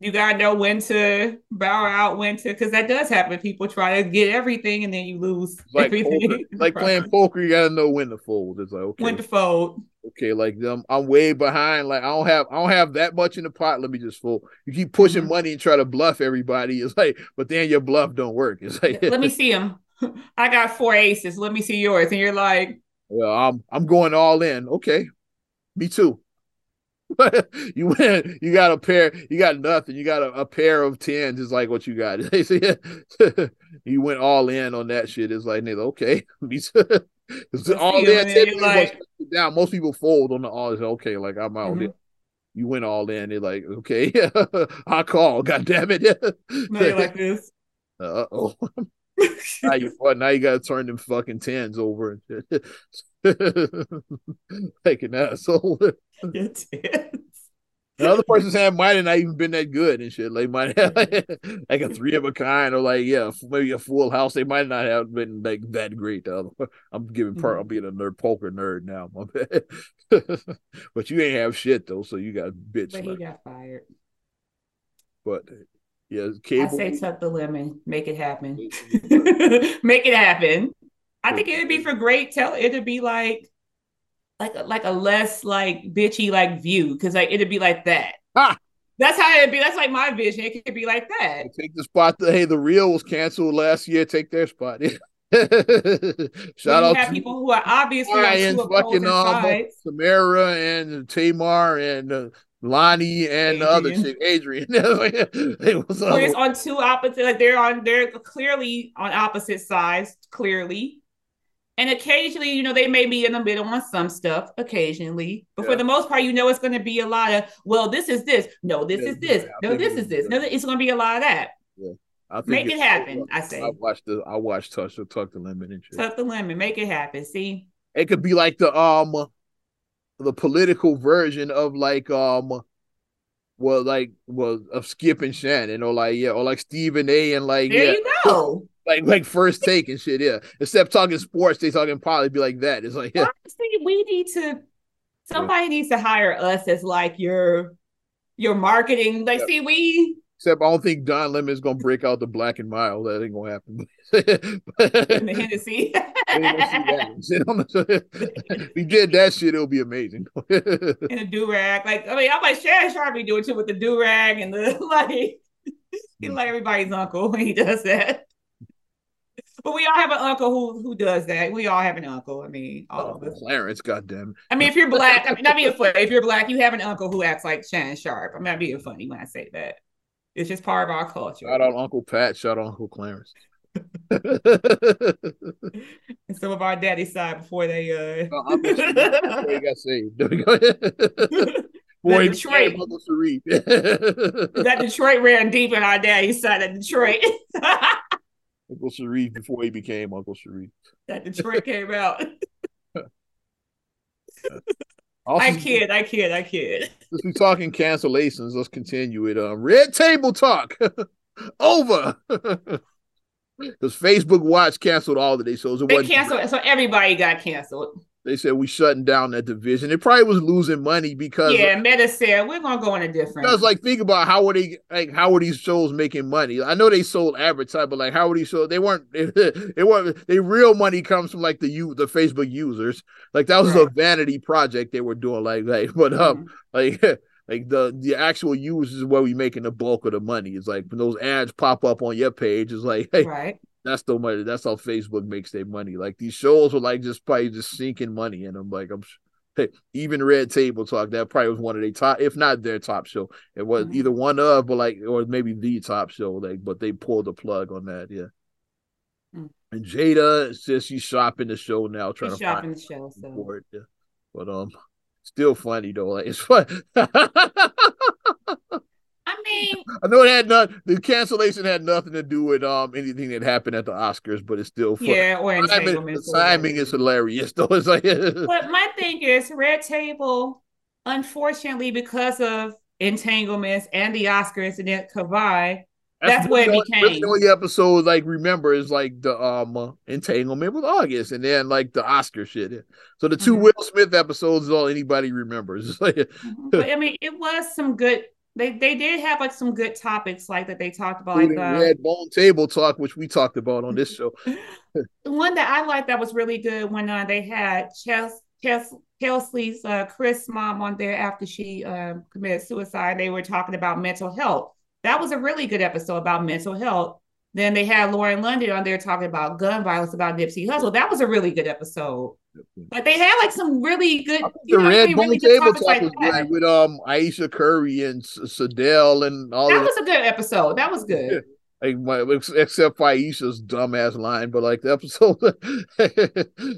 you gotta know when to bow out, when to because that does happen. People try to get everything and then you lose like everything. Poker, like playing poker, you gotta know when to fold. It's like okay, when to fold okay, like I'm, I'm way behind. Like I don't have I don't have that much in the pot. Let me just fold. You keep pushing mm-hmm. money and try to bluff everybody. It's like, but then your bluff don't work. It's like let me see them. I got four aces. Let me see yours. And you're like, well, I'm I'm going all in. Okay, me too. you win. You got a pair. You got nothing. You got a, a pair of tens. Is like what you got. you went all in on that shit. It's like, okay, all in. Like, down. Most people fold on the all. Okay, like I'm out. Mm-hmm. You went all in. They're like, okay, I call. God damn it. now you like this. Uh oh. now you now you gotta turn them fucking tens over. like an asshole. tens. The other person's hand might have not even been that good and shit. Like might have like a three of a kind or like yeah, maybe a full house. They might not have been like that great. The other, I'm giving part. Mm-hmm. I'm being a nerd poker nerd now. My bad. but you ain't have shit though, so you got bitch. But he got fired. But yeah, cable. I say tuck the lemon, make it happen, make it happen. I think it'd be for great tell. It'd be like, like, like a less like bitchy like view because like it'd be like that. Ha! That's how it'd be. That's like my vision. It could be like that. Take the spot. That, hey, the real was canceled last year. Take their spot. Shout out have to people who are obviously Ryan, on two fucking um, sides. Tamera and Tamar and uh, Loni and the other Adrienne. chick, Adrienne. it was Where it's on two opposite, like they're on, they're clearly on opposite sides, clearly. And occasionally, you know, they may be in the middle on some stuff, occasionally. But Yeah. for the most part, you know, it's going to be a lot of, well, this is this. No, this Yeah, is this. yeah, No, this is is, this. No, it's going to be a lot of that. I think Make it happen, I say. I watched the I watched Touch Tuck the Lemon and shit. Tuck the lemon, make it happen. See, It could be like the um the political version of like um well like well of Skip and Shannon or like yeah or like Stephen A and like there yeah you go. Like like first take and shit yeah except talking sports they talking probably be like that it's like yeah Honestly, we need to. Somebody needs to hire us as like your your marketing. Like, see, we except I don't think Don Lemon is gonna break out the black and mild that ain't gonna happen in the Hennessy. We ain't gonna if he did that shit, it'll be amazing. in a do rag. Like, I mean, I'm like Shannon Sharpe be doing too with the do rag and the like. He's mm. like everybody's uncle when he does that. But we all have an uncle who who does that. We all have an uncle. I mean, all of us. Clarence, goddamn. I mean, if you're black, I mean, not being funny. If you're black, you have an uncle who acts like Shannon Sharpe. I'm not being funny when I say that. It's just part of our culture. Shout out Uncle Pat. Shout out Uncle Clarence. And some of our daddy's side before they uh Uh, Uncle Sharif, before he got saved. There we go. Before he Detroit. Uncle that Detroit ran deep in our daddy's side of Detroit. Uncle Sharif before he became Uncle Sharif. that Detroit came out. Also, I kid, I kid, I kid. Since we talking cancellations, let's continue it. Um, Red Table Talk over because Facebook Watch canceled all of their shows. It They canceled, so everybody got canceled. They said we shutting down that division. It probably was losing money because Yeah, Meta said we're gonna go in a different. Because like think about how were they like how were these shows making money? I know they sold advertising, but like how were these shows? They weren't. They weren't. They real money comes from like the you the Facebook users. Like that was a vanity project they were doing. Like like but um Mhm. like like the the actual users is where we making the bulk of the money. It's like when those ads pop up on your page. It's like hey right. that's the money. That's how Facebook makes their money. Like these shows were like just probably just sinking money in them. Like I'm, hey, even Red Table Talk that probably was one of their top, if not their top show. It was Mhm. either one of, but like, or maybe the top show. Like, but they pulled the plug on that. Yeah. Mm. And Jada says she's shopping the show now, trying He's to shopping find the show. So for it. Yeah. But um, still funny though. Like it's fun. I mean, I know it had not the cancellation had nothing to do with um anything that happened at the Oscars, but it's still fun. yeah, or Timing, the timing is hilarious though. It's like But my thing is, Red Table, unfortunately, because of entanglements and the Oscar incident combined, That's what it the became. The only episode like remember is like the um uh, entanglement with August, and then like the Oscar shit. So the 2 Mhm. Will Smith episodes is all anybody remembers. Mhm. but I mean, it was some good. They they did have like some good topics like that they talked about, like uh, Red Bone Table Talk, which we talked about on this show. the one that I liked that was really good when uh, they had Cheslie, Cheslie, Cheslie's uh, Kryst mom on there after she um, committed suicide. They were talking about mental health. That was a really good episode about mental health. Then they had Lauren London on there talking about gun violence about Nipsey Hussle. That was a really good episode. Like they had like some really good, you The know, Red really, Table Talk like was great with um Ayesha Curry and Sydel and all That was a good episode. That was good. like my, except for Ayesha's dumbass line, but like the episode,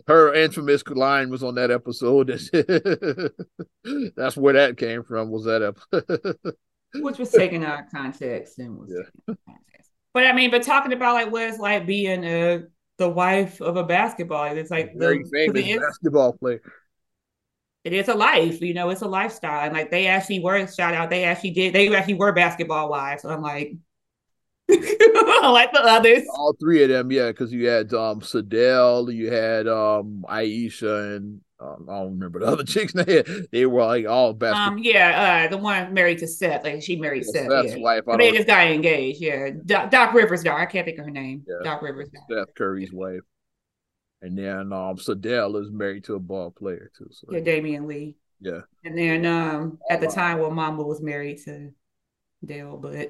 her infamous line was on that episode. That's where that came from. Was that episode? which was taken out of context and was Yeah. taken out context. But I mean, but talking about like what it's like being a the wife of a basketball, it's like Very the, famous basketball player. it is a life, you know, it's a lifestyle. And like they actually were shout out, they actually did, they actually were basketball wives. So I'm like, like the others. All three of them, yeah, because you had um Sydel, you had um Ayesha, and Um, I don't remember the other chicks. They they were like all best. Um, yeah, uh, the one married to Seth. Like she married yeah, Seth. Seth's yeah. wife. just got engaged. Yeah, Doc, Doc Rivers' daughter. I can't think of her name. Yeah. Doc Rivers. Daughter. Seth Curry's wife. And then um Sydel is married to a ball player too. So. Yeah, Damion Lee. Yeah. And then um at the time when Mamba was married to Dale, but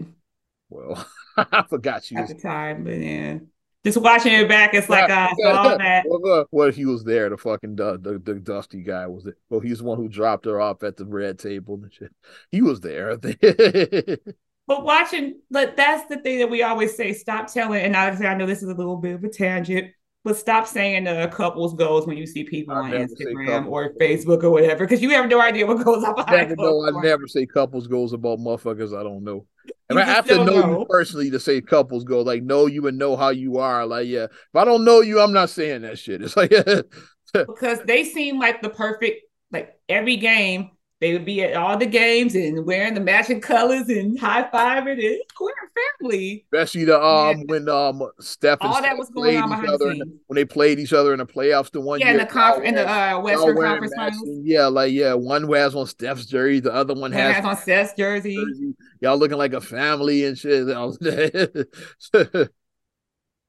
well, I forgot you at the time, but yeah. Just watching it back, it's like uh, I saw that. Well, he was there. The fucking the, the, the dusty guy was there. Well, he's the one who dropped her off at the red table and shit. He was there. but watching, but that's the thing that we always say: stop telling. And I, I know this is a little bit of a tangent, but stop saying the couples goals when you see people I on Instagram or Facebook or whatever, because you have no idea what goes on behind. Never know, I never say couples goals about motherfuckers I don't know. And I have to know, know, you personally to say couples go like know you and know how you are. Like, yeah, if I don't know you, I'm not saying that shit. It's like because they seem like the perfect like every game they would be at all the games and wearing the matching colors and high fiving and queer family. Especially the um yeah. when um Steph all that was going on behind the scenes. When they played each other in the playoffs the one yeah, year. in the conf- in the uh, Western Conference Finals. Yeah, like yeah, one has on Steph's jersey, the other one, one has, has on Steph's jersey. jersey. Y'all looking like a family and shit.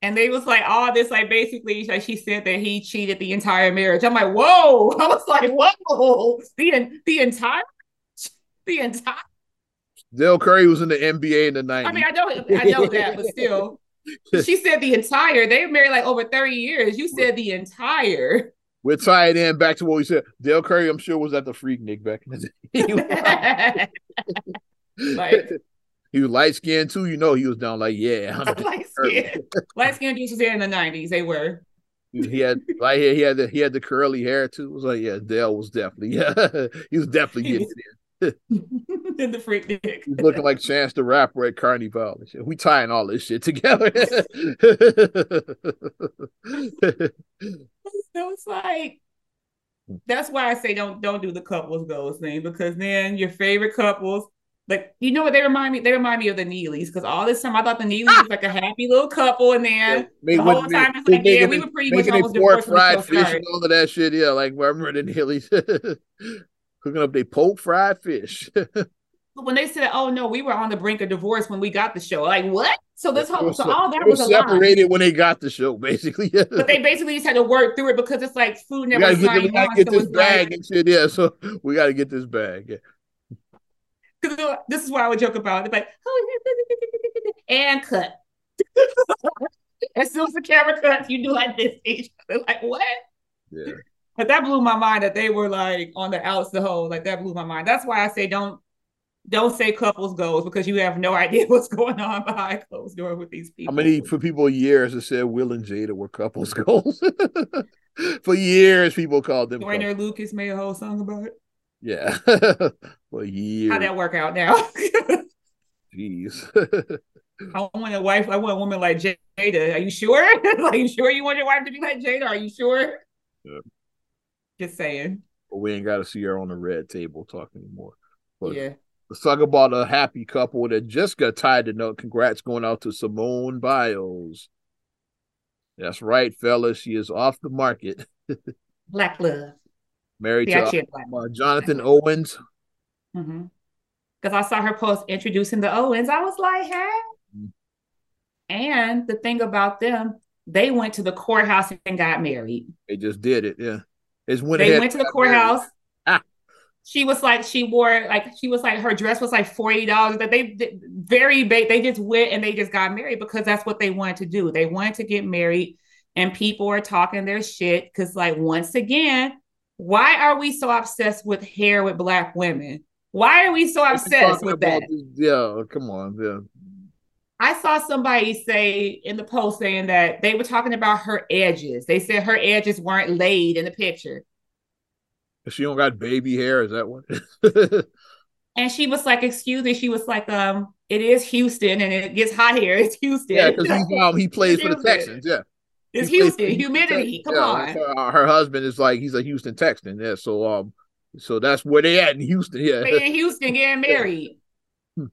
And they was like, all this, like basically, like she said that he cheated the entire marriage. I'm like, whoa. I was like, whoa. The, the entire, the entire. Dell Curry was in the NBA in the 90s. I mean, I know, I know that, but still. she said the entire. They were married like over 30 years. You said the entire. We're tied in back to what we said. Dale Curry, I'm sure, was at the Freaknik back in the day. like, he was light skinned too. You know, he was down like, yeah, light skinned. light skinned dudes was there in the nineties. They were. He had right here. He had the he had the curly hair too. It was like, yeah, Dale was definitely yeah. he was definitely getting it. in the freak dick. He's looking like Chance the Rapper at Carnival and shit. We tying all this shit together. so it's like that's why I say don't don't do the couples goals thing because then your favorite couples like you know what they remind me? They remind me of the Neelys because all this time I thought the Neelys was like a happy little couple, and then yeah, the whole time it's like, yeah, we were pretty much almost divorced. Fried fish and all of that shit. Yeah, like remember the Neelys cooking up they poke fried fish. But when they said, "Oh no, we were on the brink of divorce when we got the show," like what? So this whole so all that was, separated when they got the show, basically. but they basically just had to work through it because it's like food never. We gotta get, we gotta get this bag like, and shit. Yeah, so we got to get this bag. Yeah because this is why I would joke about it. Like, oh, and cut. as soon as the camera cuts, you do like this. They're like what? Yeah. But that blew my mind that they were like on the outs the whole like that blew my mind. That's why I say don't don't say couples goals because you have no idea what's going on behind closed door with these people. How many for people years that said Will and Jada were couples goals? for years, people called them. Joyner Lucas made a whole song about it. Yeah. For years. How'd that work out now? Jeez. I want a wife. I want a woman like Jada. Are you sure? Are you sure you want your wife to be like Jada? Are you sure? Yeah. Just saying. But we ain't got to see her on the red table talk anymore. But yeah. Let's talk about a happy couple that just got tied to note. Congrats going out to Simone Biles. That's right, fellas. She is off the market. Black love married to uh, Jonathan Owens. Because mm-hmm. I saw her post introducing the Owens. I was like, hey. Mm-hmm. And the thing about them, they went to the courthouse and got married. They just did it. Yeah. It's when they went to the courthouse. Ah. She was like, she wore like she was like her dress was like forty dollars. That they, they very big. They just went and they just got married because that's what they wanted to do. They wanted to get married, and people are talking their shit because like once again, why are we so obsessed with hair with black women? Why are we so obsessed with that? This, yeah, come on, yeah. I saw somebody say in the post saying that they were talking about her edges. They said her edges weren't laid in the picture. She don't got baby hair. Is that what? and she was like, "Excuse me." She was like, "Um, it is Houston, and it gets hot here. It's Houston." Yeah, because he um he plays for the Texans. Yeah. It's Houston, humidity. Come yeah, on. Her, her, husband is like he's a Houston Texan. Yeah, so um, so that's where they at in Houston. Yeah, they in Houston getting married. Hmm.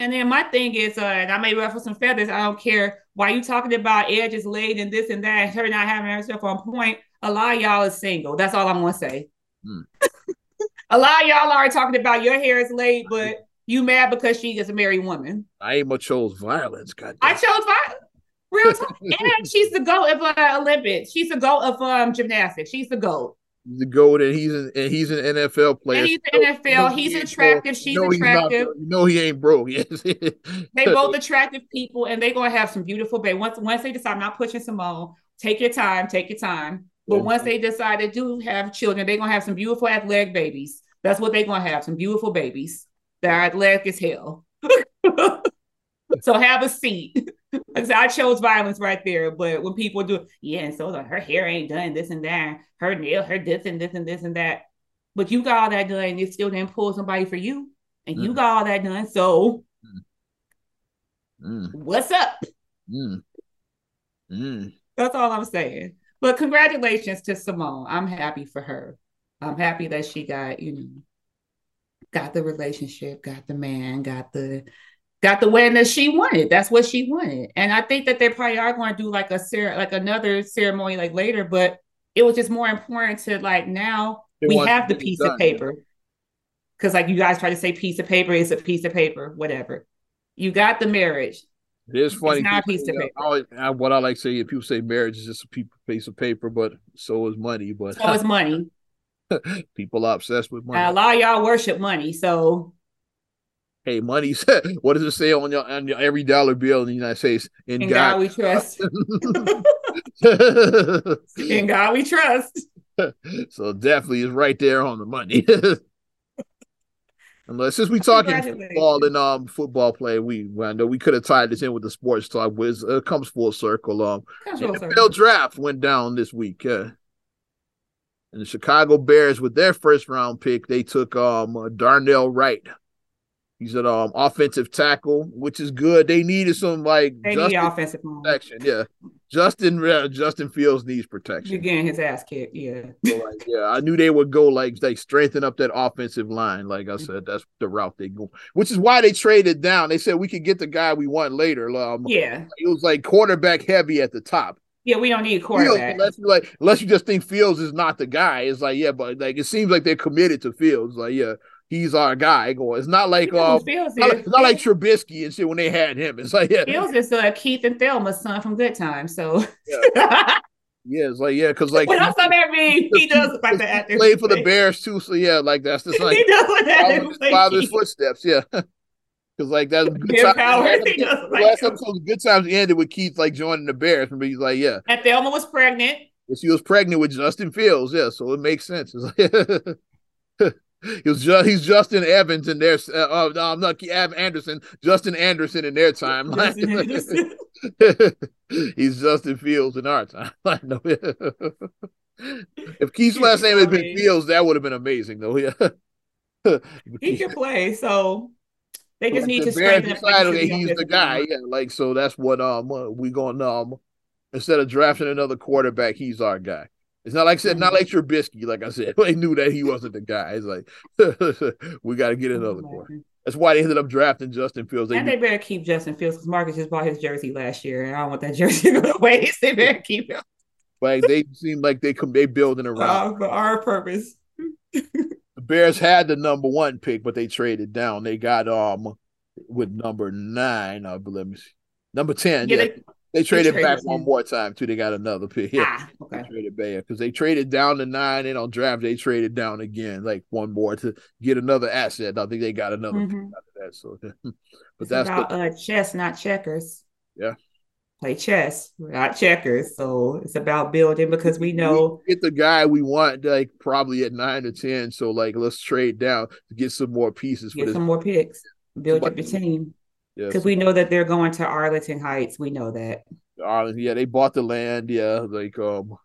And then my thing is, uh, and I may ruffle some feathers. I don't care why you talking about edges laid and this and that. Her not having herself on point. a lot of y'all is single. That's all I'm gonna say. Mm. a lot of y'all are talking about your hair is late, but you mad because she is a married woman. I ain't much chose violence. God I chose violence. Real talk. and she's the goat of uh, Olympics. She's the goat of um gymnastics. She's the goat. The goat, and he's an and he's an NFL player. And he's an NFL. He's attractive. She's attractive. You know he ain't broke. Yes. they both attractive people, and they're gonna have some beautiful baby. Once once they decide, I'm not pushing Simone. Take your time. Take your time. But yeah. once they decide to do have children, they're gonna have some beautiful athletic babies. That's what they're gonna have. Some beautiful babies that are athletic as hell. so have a seat. I chose violence right there. But when people do, yeah, and so like her hair ain't done this and that, her nail, her this and this and this and that. But you got all that done, and you still didn't pull somebody for you, and mm. you got all that done. So, mm. what's up? Mm. mm. That's all I'm saying. But congratulations to Simone. I'm happy for her. I'm happy that she got, you know, got the relationship, got the man, got the got the wedding that she wanted. That's what she wanted. And I think that they probably are going to do like a cer- like another ceremony like later, but it was just more important to like now they we have the piece of paper. Cause like you guys try to say piece of paper is a piece of paper, whatever. You got the marriage. It is funny. It's not a piece of uh, paper. Always, what I like to say, people say marriage is just a piece of paper, but so is money. But so is money. people are obsessed with money. a lot of y'all worship money, so hey, money. what does it say on your on your every dollar bill in the United States? In, in God, God we trust. in God we trust. so definitely is right there on the money. Unless since we talking football and um football play, we I know we could have tied this in with the sports talk, but it uh, comes full circle. Um, NFL circle. draft went down this week. Uh, and the Chicago Bears, with their first round pick, they took um Darnell Wright He's an um, offensive tackle, which is good. They needed some like they Justin need offensive protection. Yeah, Justin uh, Justin Fields needs protection. You're getting his ass kicked. Yeah. So, like, yeah, I knew they would go like they strengthen up that offensive line. Like I said, that's the route they go. Which is why they traded down. They said we could get the guy we want later. Um, yeah, it was like quarterback heavy at the top. Yeah, we don't need a quarterback. Fields, unless you like, unless you just think Fields is not the guy. It's like, yeah, but like it seems like they're committed to Fields. Like, yeah, he's our guy. Going, it's not like uh, it's not, it's not like Trubisky and shit when they had him. It's like yeah, Fields is uh, Keith and Thelma's son from Good Times. So yeah, yeah it's like yeah, because like what else that mean? He does like the actor played for the Bears too. So yeah, like that's the like, he does like that. Father's footsteps. Yeah. Because like that's good time. Power, last, last episode, good times ended with Keith like joining the Bears. Remember, he's like, yeah. And Thelma was pregnant. She was pregnant with Justin Fields, yeah. So it makes sense. He was just he's Justin Evans in their uh, uh, I'm not Evan Anderson, Justin Anderson in their time. he's Justin Fields in our time. if Keith's last name had been Fields, that would have been amazing, though. Yeah, he can play. So they just need to up. Okay, he's the guy. Yeah, like so. That's what um we going um instead of drafting another quarterback, he's our guy. It's not like I said, not like Trubisky. Like I said, they knew that he wasn't the guy. It's like we got to get another one. That's why they ended up drafting Justin Fields. They and they better keep Justin Fields because Marcus just bought his jersey last year, and I don't want that jersey to go to waste. They better keep him. Like they seem like they come they building around uh, for our purpose. the Bears had the number one pick, but they traded down. They got um with number nine, I believe. Number ten, yeah. yeah. They, they traded, back one more time too. They got another pick. Yeah, ah, okay. They traded back because they traded down to nine, and on draft they traded down again, like one more to get another asset. I think they got another mm-hmm. pick out of that. So, but it's that's about the, uh, chess, not checkers. Yeah, play chess, not checkers. So it's about building because we know we get the guy we want, like probably at nine or ten. So like, let's trade down to get some more pieces. Get some more picks. Build up your team. Because we know that they're going to Arlington Heights. We know that. Arlington, yeah, they bought the land. Yeah, like um,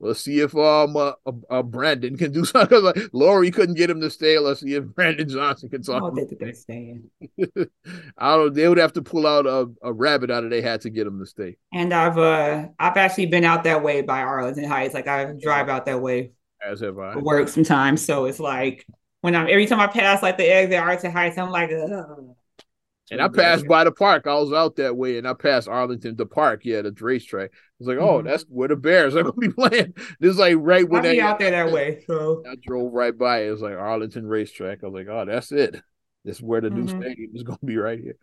let's see if um uh, uh, uh Brandon can do something. like Lori couldn't get him to stay. Let's see if Brandon Johnson can talk. I don't think they're staying. I don't. They would have to pull out a, a rabbit out of their hat to get him to stay. And I've uh I've actually been out that way by Arlington Heights. Like I drive out that way. As have I. Work sometimes, so it's like when I'm every time I pass like the exit Arlington Heights, I'm like. Ugh And I passed by the park. I was out that way, and I passed Arlington, the park, yeah, the racetrack. I was like, oh, mm-hmm. that's where the Bears are gonna be playing. This is like right when they out there that way. So I drove right by. It was like Arlington racetrack. I was like, oh, that's it. This is where the mm-hmm. new stadium is gonna be right here.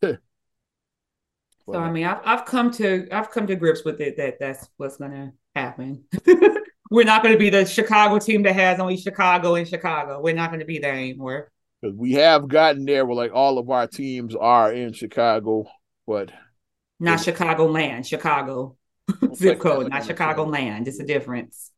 so I mean, I've I've come to I've come to grips with it that that's what's gonna happen. We're not going to be the Chicago team that has only Chicago in Chicago. We're not going to be there anymore because we have gotten there where like all of our teams are in Chicago, but not Chicago land, Chicago zip code, not Chicago land. It's a difference.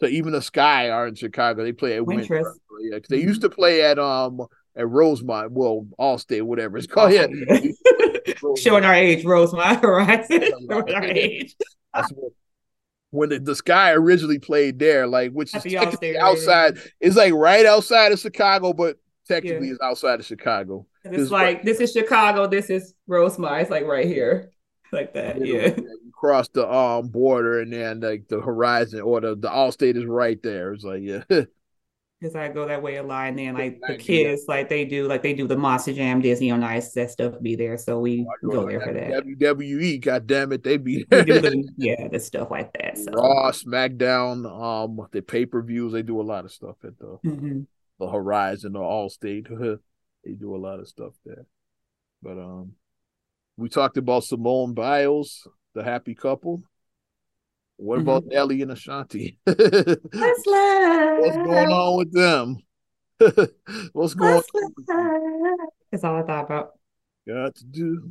So even the Sky are in Chicago. They play at Wintrust. Yeah, they used to play at um at Rosemont, well, Allstate, whatever it's called. Yeah, showing our age, Rosemont, right? showing our age. That's what when the, the Sky originally played there, like which is outside, right it's like right outside of Chicago, but technically yeah. it's outside of Chicago. And it's, like right, this is Chicago, this is Rosemont. It's like right here, like that. Yeah. You cross the um border, and then like the horizon or the the Allstate is right there. It's like yeah. because I go that way a lot. And then like the kids, like they do, like they do the Monster Jam, Disney on Ice, that stuff be there. So we oh, go there for that. WWE, god damn it, they be there. The, yeah, the stuff like that. So. Raw, SmackDown, um, the pay per views, they do a lot of stuff at the mm-hmm. the Horizon or Allstate. they do a lot of stuff there. But um, we talked about Simone Biles, the happy couple. What mm-hmm. about Nelly and Ashanti? What's going on with them? What's going on? That's all I thought about. Got to do.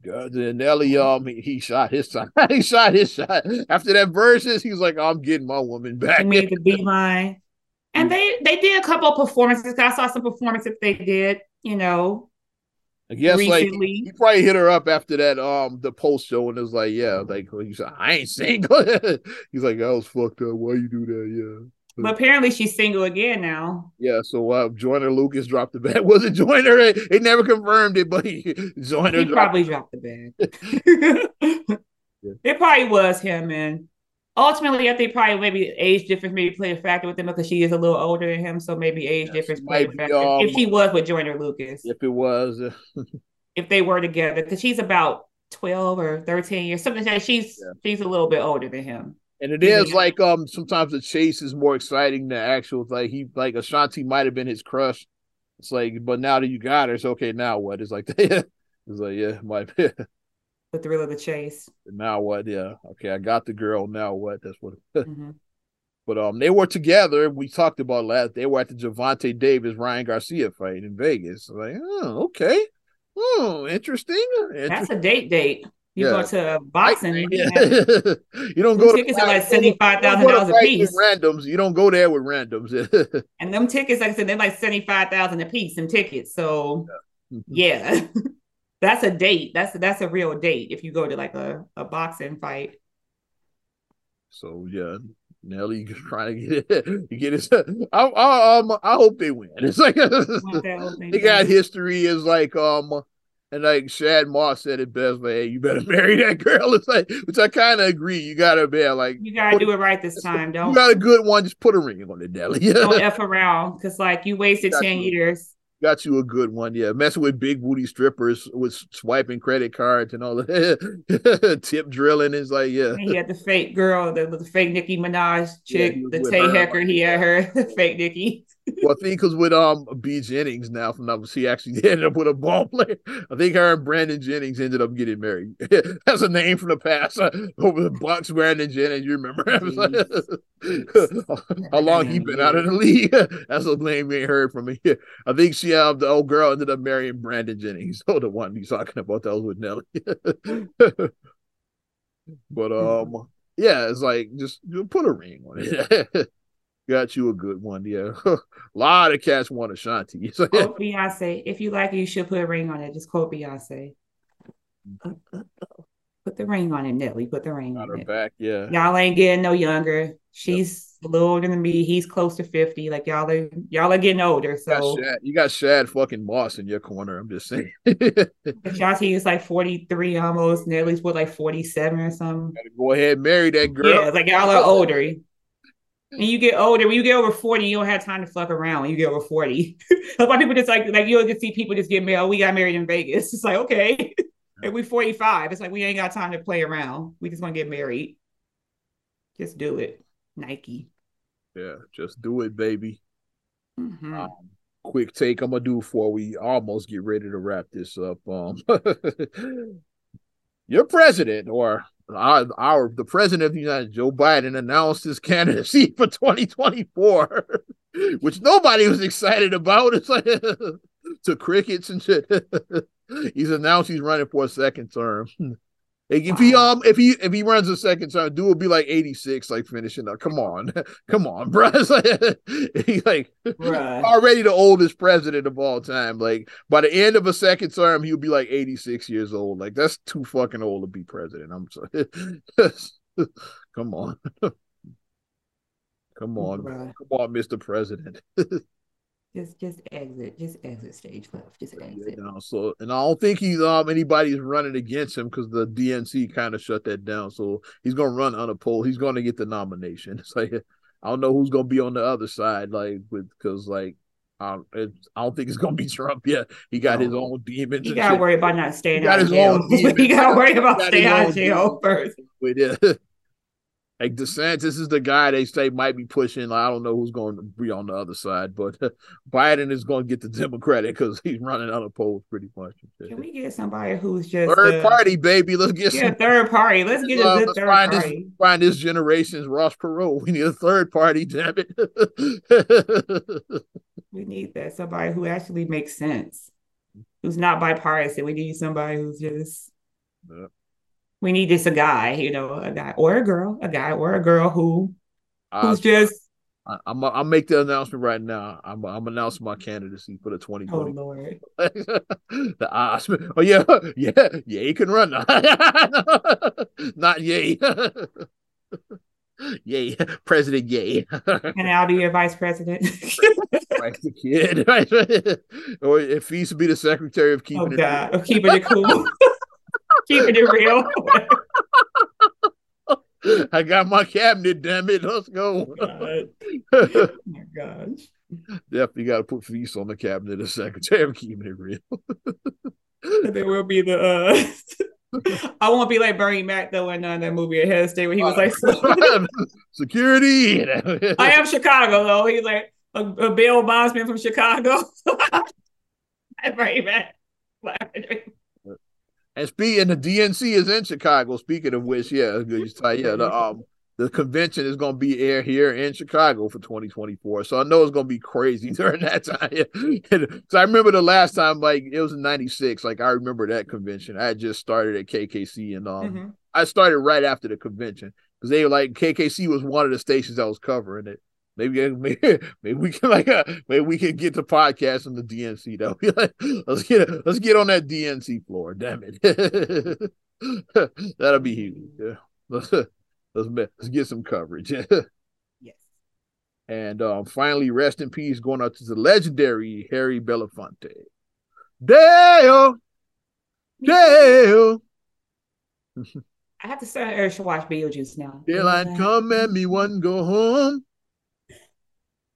Got to Nelly, um, he, he shot his shot. he shot his shot. After that verses, he was like, I'm getting my woman back. Made the beeline. And they they did a couple of performances. I saw some performances they did, you know, I guess recently. like he probably hit her up after that um the post show and it was like, yeah, like he said, I ain't single. He's like, I was fucked up. Why you do that? Yeah. But apparently she's single again now. Yeah, so uh, Joyner Lucas dropped the bag. Was it Joyner? It, never confirmed it, but he Joyner he dropped probably dropped the bag. yeah. It probably was him, and ultimately, I think probably maybe age difference maybe play a factor with him because she is a little older than him, so maybe age yes, difference played a factor. Um, if she was with Joyner Lucas, if it was, if they were together, because she's about twelve or thirteen years, something like that. She's yeah. she's a little bit older than him. And it is yeah. like um sometimes the chase is more exciting than actual like he like Ashanti might have been his crush. It's like, but now that you got her, it's okay. Now what? It's like, it's like yeah, might be the thrill of the chase. Now what? Yeah. Okay, I got the girl. Now what? That's what. mm-hmm. But um, they were together. We talked about last. They were at the Gervonta Davis Ryan Garcia fight in Vegas. Like, oh, okay. Oh, interesting. interesting. That's a date date. You yeah. go to boxing. Yeah. you don't go. Tickets to, are like seventy five thousand dollars a piece. Randoms. You don't go there with randoms. and them tickets, like I said, they're like seventy five thousand a piece. Some tickets. So yeah. yeah. That's a date. That's that's a real date if you go to like a, a boxing fight. So yeah, Nelly trying to get it. You get it. I, I, um, I hope they win. It's like they got history is like um, and like Shad Moss said it best. Like, hey, you better marry that girl. It's like, which I kind of agree. You gotta be like, you gotta do it right this time. Don't you got a good one? Just put a ring on it, Nelly. Don't f around because like you wasted ten years got you a good one. Yeah, messing with big booty strippers with swiping credit cards and all the tip drilling is like yeah. He had the fake girl, the, the fake Nicki Minaj chick, yeah, the Tay Hecker. He had her fake Nicki well, I think because with um B Jennings now from numbers, he actually ended up with a ball player. I think her and Brandon Jennings ended up getting married. That's a name from the past. Uh, over the Bucks, Brandon Jennings. You remember how long he been out of the league? That's a name we ain't heard from me. I think she um the old girl ended up marrying Brandon Jennings. So the one he's talking about that was with Nelly. but um yeah, it's like just put a ring on it. Got you a good one, yeah. a lot of cats want Ashanti. So, yeah. Quote Beyonce. If you like it, you should put a ring on it. Just quote Beyonce. Put the ring on it, Nelly. Put the ring Got on her it. back, yeah. Y'all ain't getting no younger. She's yep. a little older than me. He's close to 50. Like y'all are y'all are getting older. So you got Shad, you got Shad fucking Moss in your corner. I'm just saying. Ashanti is like 43 almost. Nelly's what like 47 or something. Gotta go ahead and marry that girl. Yeah, like y'all are older. And you get older, when you get over 40, you don't have time to fuck around when you get over 40. a lot of people just like like you'll just see people just get married. Oh, we got married in Vegas. It's like, okay. and we 45. It's like we ain't got time to play around. We just want to get married. Just do it. Nike. Yeah, just do it, baby. Mm-hmm. Um, quick take I'm gonna do before we almost get ready to wrap this up. Um your president or our, our the president of the United Joe Biden announced his candidacy for 2024, which nobody was excited about. It's like to crickets and shit. he's announced he's running for a second term. If he um if he if he runs a second time, dude will be like 86, like finishing up. Come on, come on, bro. like, he's like already the oldest president of all time. Like by the end of a second term, he'll be like 86 years old. Like that's too fucking old to be president. I'm sorry. come on. come on. Come on, Mr. President. Just just exit. Just exit stage left. Just exit. Yeah, so and I don't think he's um anybody's running against him because the DNC kind of shut that down. So he's gonna run on a poll. He's gonna get the nomination. It's like I don't know who's gonna be on the other side, like with because like um, I don't think it's gonna be Trump yet. He got no. his own demons. He got to worry about not staying out of jail. he got to worry about staying out of jail first. With it. Like DeSantis is the guy they say might be pushing. I don't know who's going to be on the other side, but Biden is going to get the Democratic because he's running unopposed pretty much. Can we get somebody who's just third uh, party, baby? Let's get yeah, some, third party. Let's get uh, a good third find party. This, find this generation's Ross Perot. We need a third party. Damn it. we need that somebody who actually makes sense, who's not bipartisan. We need somebody who's just. Yeah we need just a guy, you know, a guy or a girl, a guy or a girl who who's uh, just. I, am I'll make the announcement right now. I'm I'm announcing my candidacy for the 2020. Oh Lord. the Oscar. Oh yeah, yeah, yay can run. Not yay. yay, President Yay. and I'll be your vice president. like the kid. or if he used to be the secretary of keeping oh, God. it of keeping it cool keeping it real. I got my cabinet, damn it. Let's go. Oh, oh my gosh. Definitely got to put feast on the cabinet as secretary. I'm keeping it real. there will be the uh I won't be like Bernie Mac though in uh, that movie Ahead of State where he was like security. I am Chicago though. He's like a, a Bill Bondsman from Chicago. Bernie Mac. And speaking, the DNC is in Chicago. Speaking of which, yeah, yeah, the um the convention is going to be air here in Chicago for 2024. So I know it's going to be crazy during that time. so I remember the last time, like it was in '96. Like I remember that convention. I just started at KKC, and um, mm-hmm. I started right after the convention because they were like KKC was one of the stations that was covering it. Maybe, maybe, maybe we can like uh, maybe we can get the podcast on the DNC though. let's get let's get on that DNC floor. Damn it, that'll be huge. Yeah. Let's let's let's get some coverage. yes. And um, finally, rest in peace, going out to the legendary Harry Belafonte. Dale, Dale. I have to start Eric to watch Beetlejuice now. Daylight come and me one go home.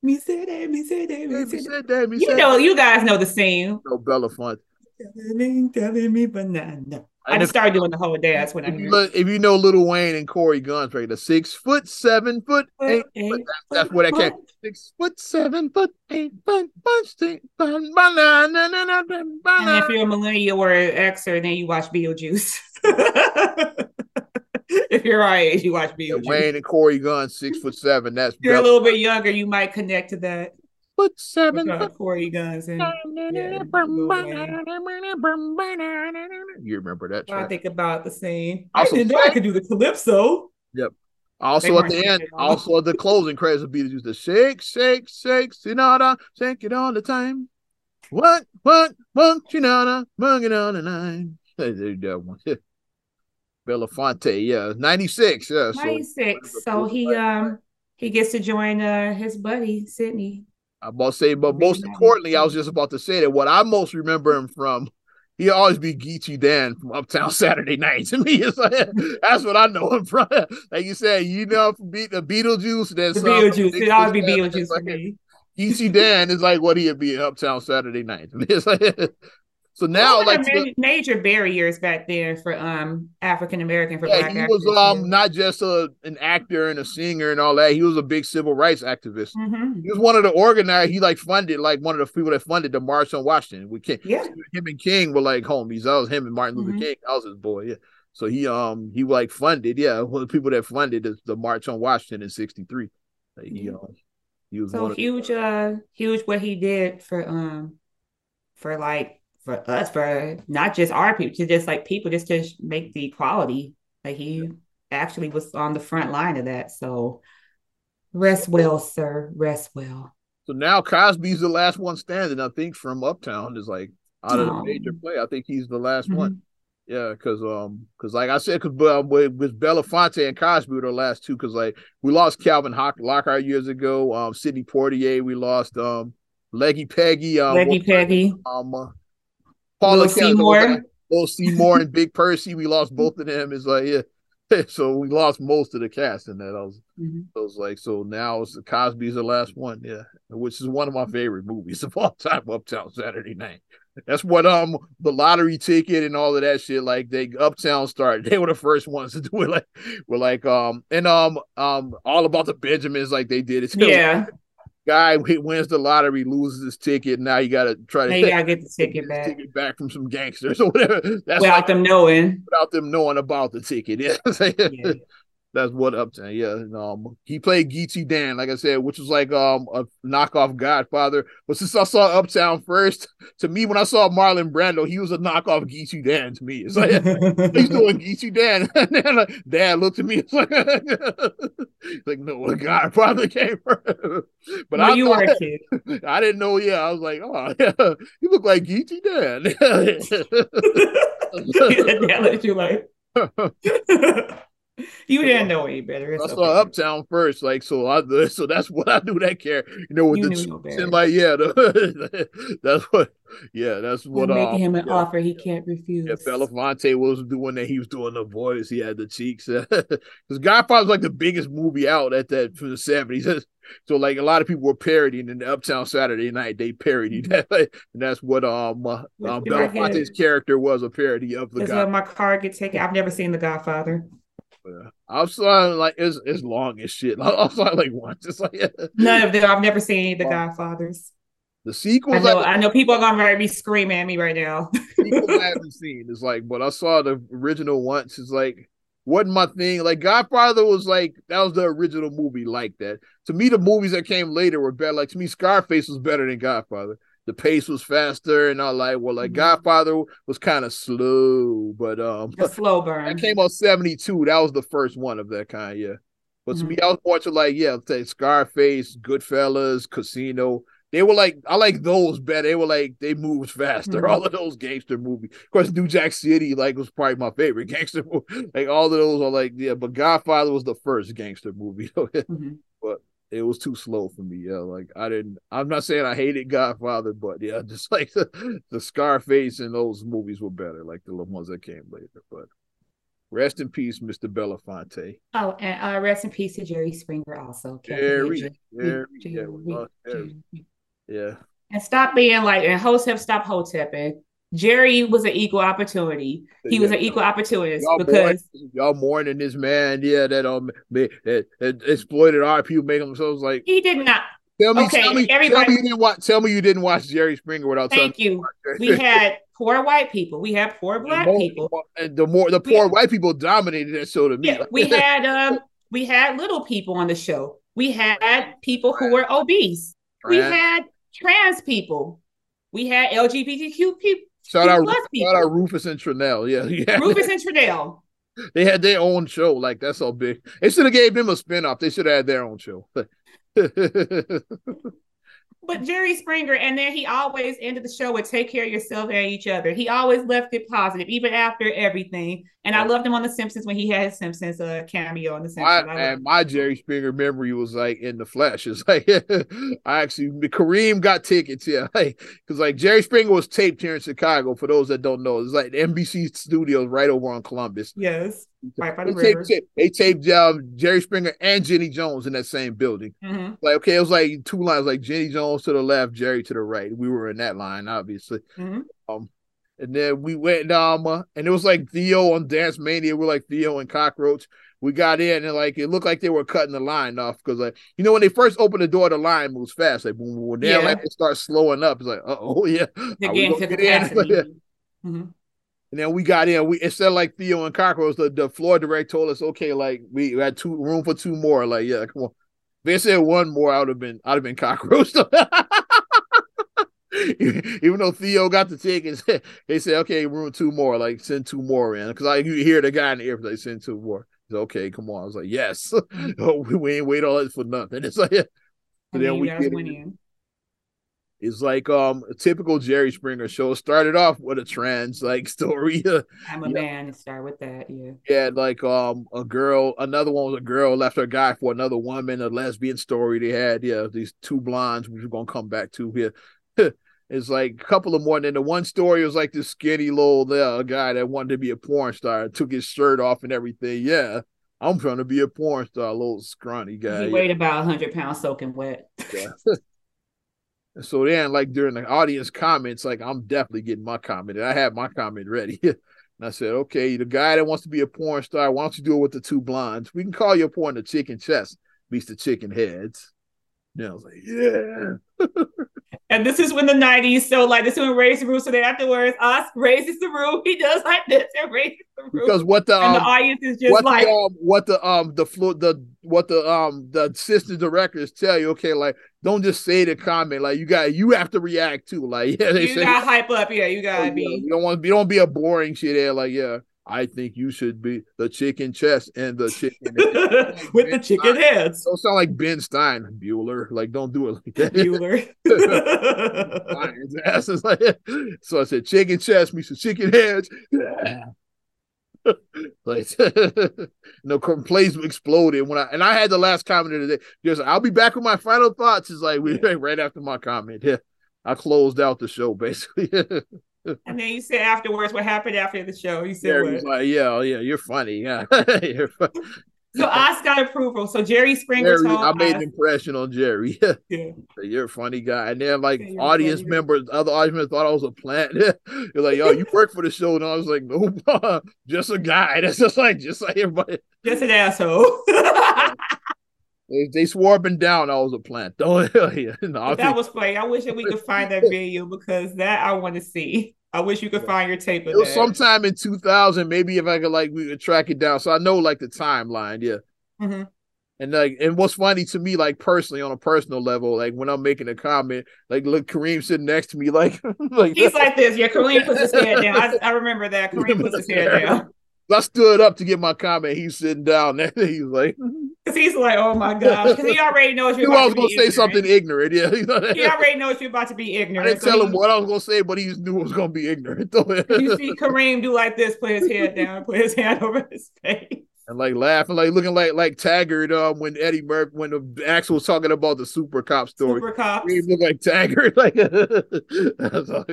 Me say that, me say that, me say that. You know, you guys know the scene. No Belafonte. Telling, telling me banana. I just started doing the whole dance when I hear. Look, if you know Lil Wayne and Corey Gunz, right? The six foot, seven foot, eight. eight foot, that's, what I came. Six foot, seven foot, eight foot, bunch, banana. And if you're a millennial or an Xer, then you watch Beetlejuice. if you're our age, you watch Beetlejuice. Yeah, Wayne and Corey Gunn, six foot seven. That's if you're a little bit younger, you might connect to that. Foot seven. Uh, foot Corey Gunz and yeah, you remember that? I think about the scene. Also, I didn't know I could do the calypso. Yep. Also at the end, also at the closing credits would be just the shake, shake, shake, sinada, shake it all the time. What, what, what, sinada, bug it on the there that one. Belafonte, yeah, ninety six, yeah, ninety six. So, so he um he gets to join uh his buddy Sidney. I'm about to say, but most importantly, I was just about to say that what I most remember him from he always be Geechee Dan from Uptown Saturday Night. To me, it's like, that's what I know him from. Like you said, you know, from Be- the Beetlejuice. Then the Beetlejuice. It always be Beetlejuice like, for me. Geechee Dan is like what he'd be in Uptown Saturday Night. It's like, so now, like ma- major barriers back then for um African American for yeah, black he actors, was um yeah. not just a an actor and a singer and all that. He was a big civil rights activist. Mhm. He was one of the organizers. He like funded like one of the people that funded the March on Washington. We King. Yeah. Him and King were like homies. That was him and Martin Luther Mhm. King. I was his boy. Yeah. So he um he like funded yeah one of the people that funded the, the March on Washington in '63. Like, he Mhm. um he was So huge, uh, huge what he did for um for like for us for not just our people, to just like people just to make the equality. Like he actually was on the front line of that. So rest well, sir. Rest well. So now Cosby's the last one standing. I think from Uptown is like out of the major play. I think he's the last Mhm. one. Yeah, because um, because like I said, because um, with, with Belafonte and Cosby were the last two. Because like we lost Calvin Hock- Lockhart years ago. Um, Sidney Poitier. We lost um, Leggy Peggy. Um, Leggy Peggy, Um, uh, Paula Will Seymour. Seymour and Big Percy. We lost both of them. It's like yeah. So we lost most of the cast in that. I was, Mhm. I was like, so now it's the Cosby's the last one, yeah, which is one of my favorite movies of all time. Uptown Saturday Night. That's what um the lottery ticket and all of that shit. Like they Uptown started. They were the first ones to do it. Like were like um and um um all about the Benjamins. Like they did it. Yeah, guy wins the lottery loses his ticket. Now you got to try to you gotta get the ticket back ticket back from some gangsters or whatever. That's without like them knowing. without them knowing about the ticket. Yeah. Yeah. That's what Uptown. Yeah. Um, he played Geechee Dan, like I said, which was like um a knockoff Godfather. But since I saw Uptown first, to me, when I saw Marlon Brando, he was a knockoff Geechee Dan to me. It's like he's doing Geechee Dan. And then like, dad looked at me, it's like, like no, the Godfather came first. But when I you were a kid. I didn't know. Yeah, I was like, oh, yeah, you look like Geechee Dan. Looked you like you didn't know any better. It's I saw okay. Uptown first, like so. I so that's what I do that care, you know, with You the no and like yeah, the, that's what yeah, that's what um, making him an yeah, offer he can't refuse. Yeah, Belafonte was doing that. He was doing the voice. He had the cheeks. Because Godfather was like the biggest movie out at that for the seventies. So like a lot of people were parodying in the Uptown Saturday Night. They parodied that, and that's what um, uh, um Belafonte's character was a parody of the uh, my car get taken? I've never seen The Godfather. Yeah. I saw it, like it's it's long as shit. I saw it like once. It's like None of them. I've never seen any of The. Godfathers. the I sequels. know. I, I know people are gonna be screaming at me right now. sequels I haven't seen. It's like, but I saw the original once. It's like wasn't my thing. Like Godfather was like that was the original movie like that. To me, the movies that came later were better. Like to me, Scarface was better than Godfather. The pace was faster, and all like well, like Mhm. Godfather was kind of slow, but um, A slow burn burn. came out seventy two. That was the first one of that kind, yeah. But to Mhm. me, I was more to like yeah, take Scarface, Goodfellas, Casino. They were like I like those better. They were like they moved faster. Mhm. All of those gangster movies. Of course, New Jack City like was probably my favorite gangster movie. Like all of those are like yeah, but Godfather was the first gangster movie. It was too slow for me. Yeah, like I didn't. I'm not saying I hated Godfather, but yeah, just like the, the Scarface and those movies were better, like the ones that came later. But rest in peace, Mr. Belafonte. Oh, and uh, rest in peace to Jerry Springer also. Can't Jerry, Jerry, Jerry, yeah, Jerry, Jerry. Jerry. yeah. And stop being like, and Hotep, stop Hotepping. Jerry was an equal opportunity. He was an equal opportunist Y'all because mourning, y'all mourning this man, yeah, that um that, that exploited our people, made themselves like. he did not. Tell me, Okay, tell me, tell everybody- me you didn't watch. Tell me you didn't watch Jerry Springer without telling Thank you. me. We had poor white people. We had poor black people. and the more the We- poor white people dominated that show to me. Yeah, we had um we had little people on the show. We had people who were obese. We had trans people. We had LGBTQ people. Shout out, shout out Rufus and Trinell. Yeah, yeah. Rufus and Trudell. they had their own show. Like that's so big. They should have gave them a spinoff. They should have had their own show. But Jerry Springer, and then he always ended the show with "Take care of yourself and each other." He always left it positive, even after everything. And I loved him on The Simpsons when he had his Simpsons uh, cameo on The Simpsons. My, and my Jerry Springer memory was like in the flesh. It's like I actually Kareem got tickets, yeah, like because like Jerry Springer was taped here in Chicago. For those that don't know, it's like NBC studios right over on Columbus. Yes, right by the they taped, they taped um, Jerry Springer and Jenny Jones in that same building. Mm-hmm. Like, okay, it was like two lines, like Jenny Jones to the left, Jerry to the right. We were in that line, obviously. Mm-hmm. Um, and then we went um, uh, and it was like Theo on Dance Mania. We're like Theo and Cockroach. We got in and like it looked like they were cutting the line off because like you know when they first opened the door, the line moves fast. Like boom, boom. boom. Then Yeah. like it starts slowing up. It's like, oh yeah, The game to in? capacity. Mhm. And then we got in. We instead of like Theo and Cockroach, the, the floor director told us, okay, like we had two room for two more. Like, yeah, come on. If they said one more, I would have been I'd have been cockroach. Even though Theo got the tickets, they said, okay, room two more, like send two more in. Cause I you hear the guy in the ear like send two more. He's okay, come on. I was like, yes. oh, we, ain't wait all this for nothing. It's like yeah. And then then we get in. It's like um a typical Jerry Springer show. Started off with a trans like story. I'm a Yeah. man. Start with that. Yeah. Yeah, like um a girl, another one was a girl left her guy for another woman, a lesbian story they had. Yeah, these two blondes, which we're gonna come back to here. it's like a couple of more. And then the one story was like this skinny little uh, guy that wanted to be a porn star, took his shirt off and everything. Yeah, I'm trying to be a porn star, little scrawny guy. he weighed about 100 pounds soaking wet. Yeah. And so then, like during the audience comments, like I'm definitely getting my comment. And I had my comment ready. and I said, okay, the guy that wants to be a porn star, why don't you do it with the two blondes? We can call your porn the chicken chest beats the chicken heads. And I was like, yeah. And this is when the 90s, so like this is when Raise the Roof. So then afterwards, us raises the roof. He does like this and raises the roof. Because what the and the um, audience is just what like, the um, what the um the flo- the what the um the assistant directors tell you, okay, like don't just say the comment, like you got you have to react too. Like yeah, they you say gotta hype up. Yeah, you Oh, gotta yeah, be. You don't want you don't be a boring shit there. Like, yeah, I think you should be the chicken chest and the chicken. With the chicken heads. Don't sound like Ben Stein, Bueller. Like, don't do it like that. Bueller. Ass is like- so I said, chicken chest me some chicken heads. Like, no complaints exploded when I and I had the last comment of the day. Just, I'll be back with my final thoughts. Is like we right after my comment. Yeah, I closed out the show basically. and then you said afterwards what happened after the show. You said Jerry what? like, yeah, oh, yeah, you're funny. Yeah, you're funny. So got approval. So Jerry Springer Jerry, told I made Oz- an impression on Jerry. yeah. you're a funny guy. And then like Yeah, audience funny. members, other audience members thought I was a plant. You're like, yo, you work for the show. And I was like, nope, just a guy. That's just like just like everybody. Just an asshole. They, they swore up and down I was a plant. Don't oh, yeah, no, that was funny. I wish that we could find that video because that I want to see. I wish you could find your tape of it was that. sometime in 2000. Maybe if I could like we could track it down. So I know like the timeline. Yeah. Mhm. And like, and what's funny to me, like personally, on a personal level, like when I'm making a comment, like look, Kareem sitting next to me, like, like He's like this. Yeah, Kareem puts his head down. I, I remember that. Kareem puts his head down. I stood up to get my comment. He's sitting down there. He's like, Because he's like, oh my gosh. Because he already knows you're I was gonna be say something ignorant. ignorant. Yeah, you know that? He already knows you're about to be I ignorant. didn't So tell he- him what I was gonna say, but he just knew it was gonna be ignorant. you see Kareem do like this, put his head down, put his hand over his face. and like laughing, like looking like like Taggart. Um, when Eddie Murphy, when the Axel was talking about the super cop story, Super cops. He looked like Taggart. Like that's all-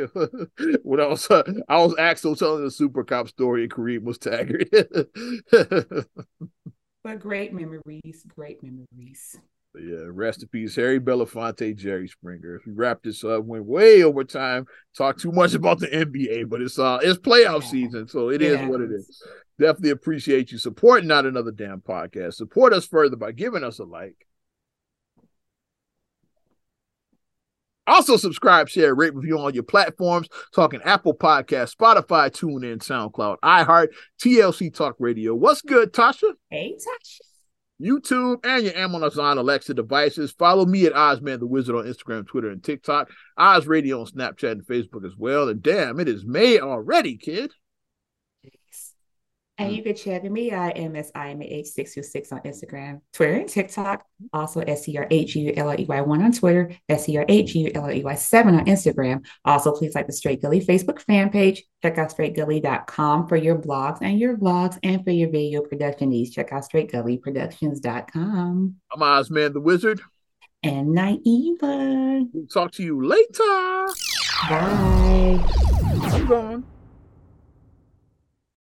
when I was I was Axel telling the super cop story, and Kareem was Taggart. But great memories, great memories. Yeah, rest in peace, Harry Belafonte, Jerry Springer. We wrapped this up, went way over time, talked too much about the NBA, but it's uh it's playoff Yeah. season, so it is what it is. Definitely appreciate you supporting not another damn podcast. Support us further by giving us a like. Also, subscribe, share, rate, review on your platforms. Talking Apple Podcast, Spotify, TuneIn, SoundCloud, iHeart, TLC Talk Radio. What's good, Tasha? Hey, Tasha. YouTube, and your Amazon Alexa devices. Follow me at Ozman the Wizard on Instagram, Twitter, and TikTok. Oz Radio on Snapchat and Facebook as well. And damn, it is May already, kid. And you can check me at MSIMAH626 on Instagram, Twitter, and TikTok. Also, S-C-R-H-U-L-L-E-Y1 on Twitter, S-C-R-H-U-L-L-E-Y7 on Instagram. Also, please like the Straight Gully Facebook fan page. Check out straightgully.com for your blogs and your vlogs and for your video production needs. Check out straightgullyproductions.com. I'm Ozman the Wizard. And Naiva. We'll talk to you later. Bye. I'm gone.